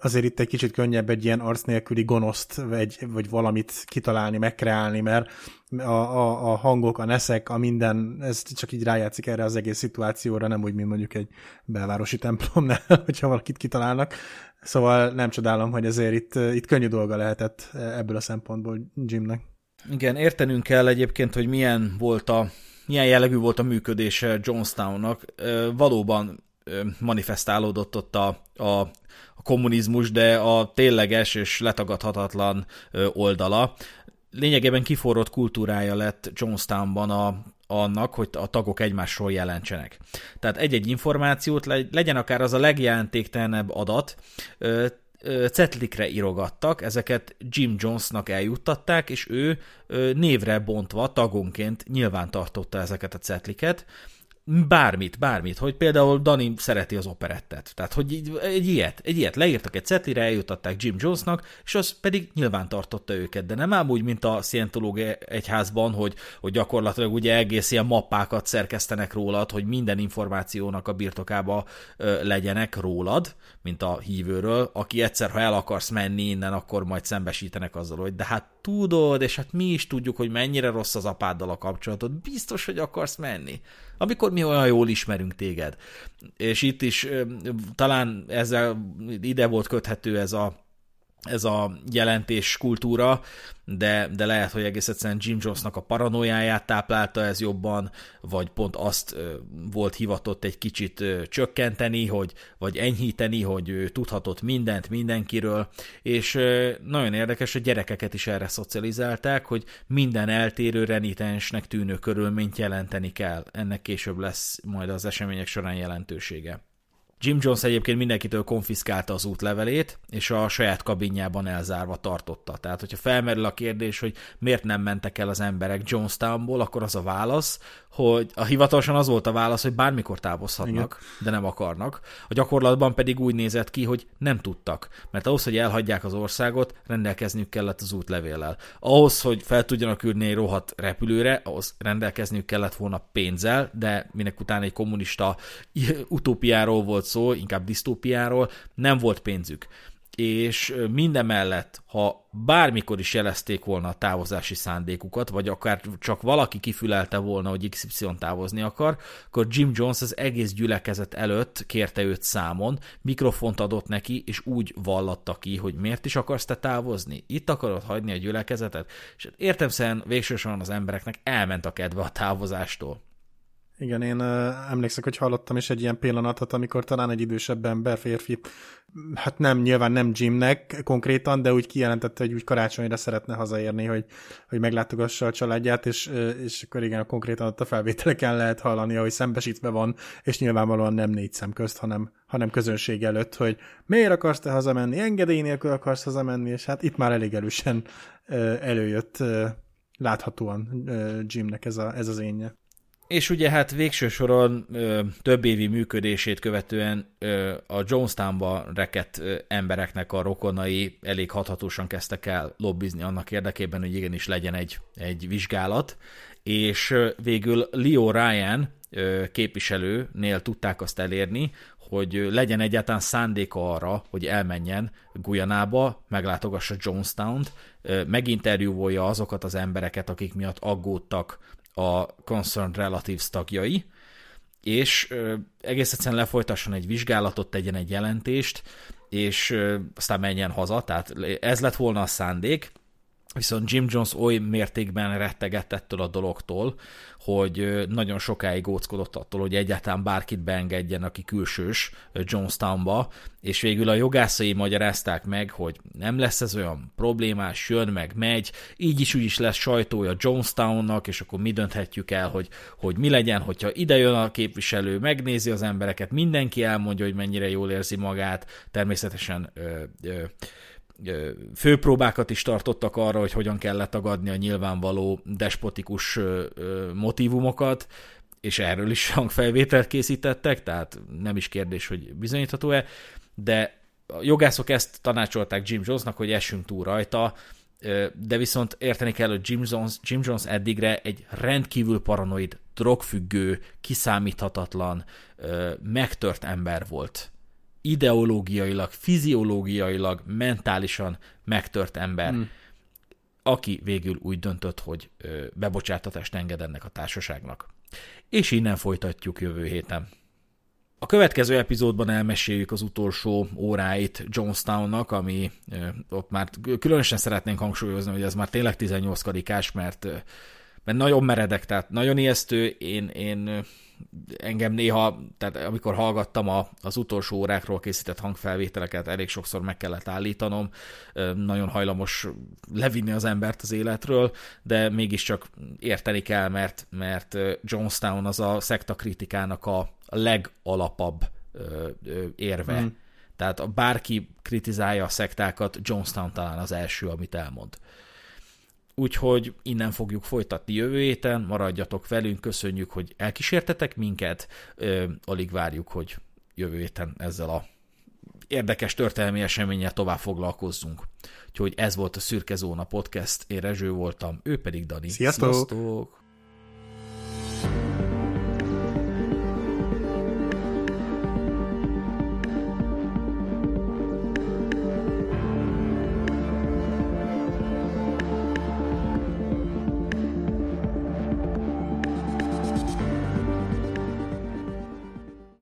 azért itt egy kicsit könnyebb egy ilyen arc nélküli gonoszt, vagy, vagy valamit kitalálni, megkreálni, mert a, a, a hangok, a neszek, a minden, ez csak így rájátszik erre az egész szituációra, nem úgy, mint mondjuk egy belvárosi templomnál, hogyha valakit kitalálnak. Szóval nem csodálom, hogy ezért itt, itt könnyű dolga lehetett ebből a szempontból Jimnek. Igen, értenünk kell egyébként, hogy milyen volt a milyen jellegű volt a működése Jonestownnak. Valóban manifestálódott ott a, a a kommunizmus, de a tényleges és letagadhatatlan oldala. Lényegében kiforrott kultúrája lett Jonestownban a, annak, hogy a tagok egymásról jelentsenek. Tehát egy-egy információt, legyen akár az a legjelentéktelenebb adat, cetlikre írogattak, ezeket Jim Jonesnak eljuttatták, és ő névre bontva tagonként nyilván tartotta ezeket a cetliket, bármit, bármit, hogy például Dani szereti az operettet. Tehát, hogy egy, egy ilyet, egy ilyet. Leírtak egy cetlire, eljutatták Jim Jonesnak, és az pedig nyilván tartotta őket, de nem ám úgy, mint a szientológia egyházban, hogy, hogy gyakorlatilag ugye egész ilyen mappákat szerkesztenek rólad, hogy minden információnak a birtokába ö, legyenek rólad, mint a hívőről, aki egyszer, ha el akarsz menni innen, akkor majd szembesítenek azzal, hogy de hát tudod, és hát mi is tudjuk, hogy mennyire rossz az apáddal a kapcsolatod, biztos, hogy akarsz menni amikor mi olyan jól ismerünk téged. És itt is talán ezzel ide volt köthető ez a ez a jelentés kultúra, de, de lehet, hogy egész egyszerűen Jim Jonesnak a paranoiáját táplálta ez jobban, vagy pont azt volt hivatott egy kicsit csökkenteni, hogy, vagy enyhíteni, hogy ő tudhatott mindent mindenkiről, és nagyon érdekes, hogy gyerekeket is erre szocializálták, hogy minden eltérő renitensnek tűnő körülményt jelenteni kell. Ennek később lesz majd az események során jelentősége. Jim Jones egyébként mindenkitől konfiszkálta az útlevelét, és a saját kabinjában elzárva tartotta. Tehát, hogyha felmerül a kérdés, hogy miért nem mentek el az emberek Jonestownból, akkor az a válasz, hogy a hivatalosan az volt a válasz, hogy bármikor távozhatnak, Igen. de nem akarnak. A gyakorlatban pedig úgy nézett ki, hogy nem tudtak, mert ahhoz, hogy elhagyják az országot, rendelkezniük kellett az útlevéllel. Ahhoz, hogy fel tudjanak ülni egy rohadt repülőre, ahhoz rendelkezniük kellett volna pénzzel, de minek után egy kommunista utópiáról volt szó, inkább disztópiáról, nem volt pénzük és minden mellett, ha bármikor is jelezték volna a távozási szándékukat, vagy akár csak valaki kifülelte volna, hogy XY távozni akar, akkor Jim Jones az egész gyülekezet előtt kérte őt számon, mikrofont adott neki, és úgy vallatta ki, hogy miért is akarsz te távozni? Itt akarod hagyni a gyülekezetet? És értem szerint végsősorban az embereknek elment a kedve a távozástól. Igen, én emlékszek, hogy hallottam is egy ilyen pillanatot, amikor talán egy idősebb ember, férfi, hát nem, nyilván nem Jimnek konkrétan, de úgy kijelentette, hogy úgy karácsonyra szeretne hazaérni, hogy, hogy meglátogassa a családját, és, és akkor igen, konkrétan ott a felvételeken lehet hallani, hogy szembesítve van, és nyilvánvalóan nem négy szem közt, hanem, hanem közönség előtt, hogy miért akarsz te hazamenni, engedély nélkül akarsz hazamenni, és hát itt már elég erősen előjött láthatóan Jimnek ez, a, ez az énje. És ugye hát végső soron ö, több évi működését követően ö, a Jonestownba rekett ö, embereknek a rokonai elég hathatósan kezdtek el lobbizni annak érdekében, hogy igenis legyen egy, egy vizsgálat, és ö, végül Leo Ryan ö, képviselőnél tudták azt elérni, hogy legyen egyáltalán szándéka arra, hogy elmenjen Guyanába, meglátogassa Jonestown-t, meginterjúvolja azokat az embereket, akik miatt aggódtak a Concerned Relatives tagjai, és ö, egész egyszerűen lefolytasson egy vizsgálatot, tegyen egy jelentést, és ö, aztán menjen haza, tehát ez lett volna a szándék, viszont Jim Jones oly mértékben rettegett ettől a dologtól, hogy nagyon sokáig óckodott attól, hogy egyáltalán bárkit beengedjen, aki külsős Jonestownba, és végül a jogászai magyarázták meg, hogy nem lesz ez olyan problémás, jön meg, megy, így is úgy is lesz sajtója Jonestownnak, és akkor mi dönthetjük el, hogy, hogy mi legyen, hogyha ide jön a képviselő, megnézi az embereket, mindenki elmondja, hogy mennyire jól érzi magát, természetesen ö, ö, főpróbákat is tartottak arra, hogy hogyan kell letagadni a nyilvánvaló despotikus motivumokat, és erről is hangfelvételt készítettek, tehát nem is kérdés, hogy bizonyítható-e, de a jogászok ezt tanácsolták Jim Jonesnak, hogy essünk túl rajta, de viszont érteni kell, hogy Jim Jones, Jim Jones eddigre egy rendkívül paranoid, drogfüggő, kiszámíthatatlan, megtört ember volt ideológiailag, fiziológiailag, mentálisan megtört ember, hmm. aki végül úgy döntött, hogy bebocsátatást enged ennek a társaságnak. És innen folytatjuk jövő héten. A következő epizódban elmeséljük az utolsó óráit Jonestownnak, ami ott már különösen szeretnénk hangsúlyozni, hogy ez már tényleg 18 karikás, mert, mert nagyon meredek, tehát nagyon ijesztő. Én, én engem néha, tehát amikor hallgattam a, az utolsó órákról készített hangfelvételeket, elég sokszor meg kellett állítanom, nagyon hajlamos levinni az embert az életről, de mégiscsak érteni kell, mert, mert Jonestown az a szekta kritikának a legalapabb érve. Mm. Tehát bárki kritizálja a szektákat, Jonestown talán az első, amit elmond. Úgyhogy innen fogjuk folytatni jövő héten, maradjatok velünk, köszönjük, hogy elkísértetek minket, ö, alig várjuk, hogy jövő héten ezzel a érdekes történelmi eseménnyel tovább foglalkozzunk. Úgyhogy ez volt a Szürke Zóna Podcast, én Rezső voltam, ő pedig Dani. Sziasztok! Sziasztok!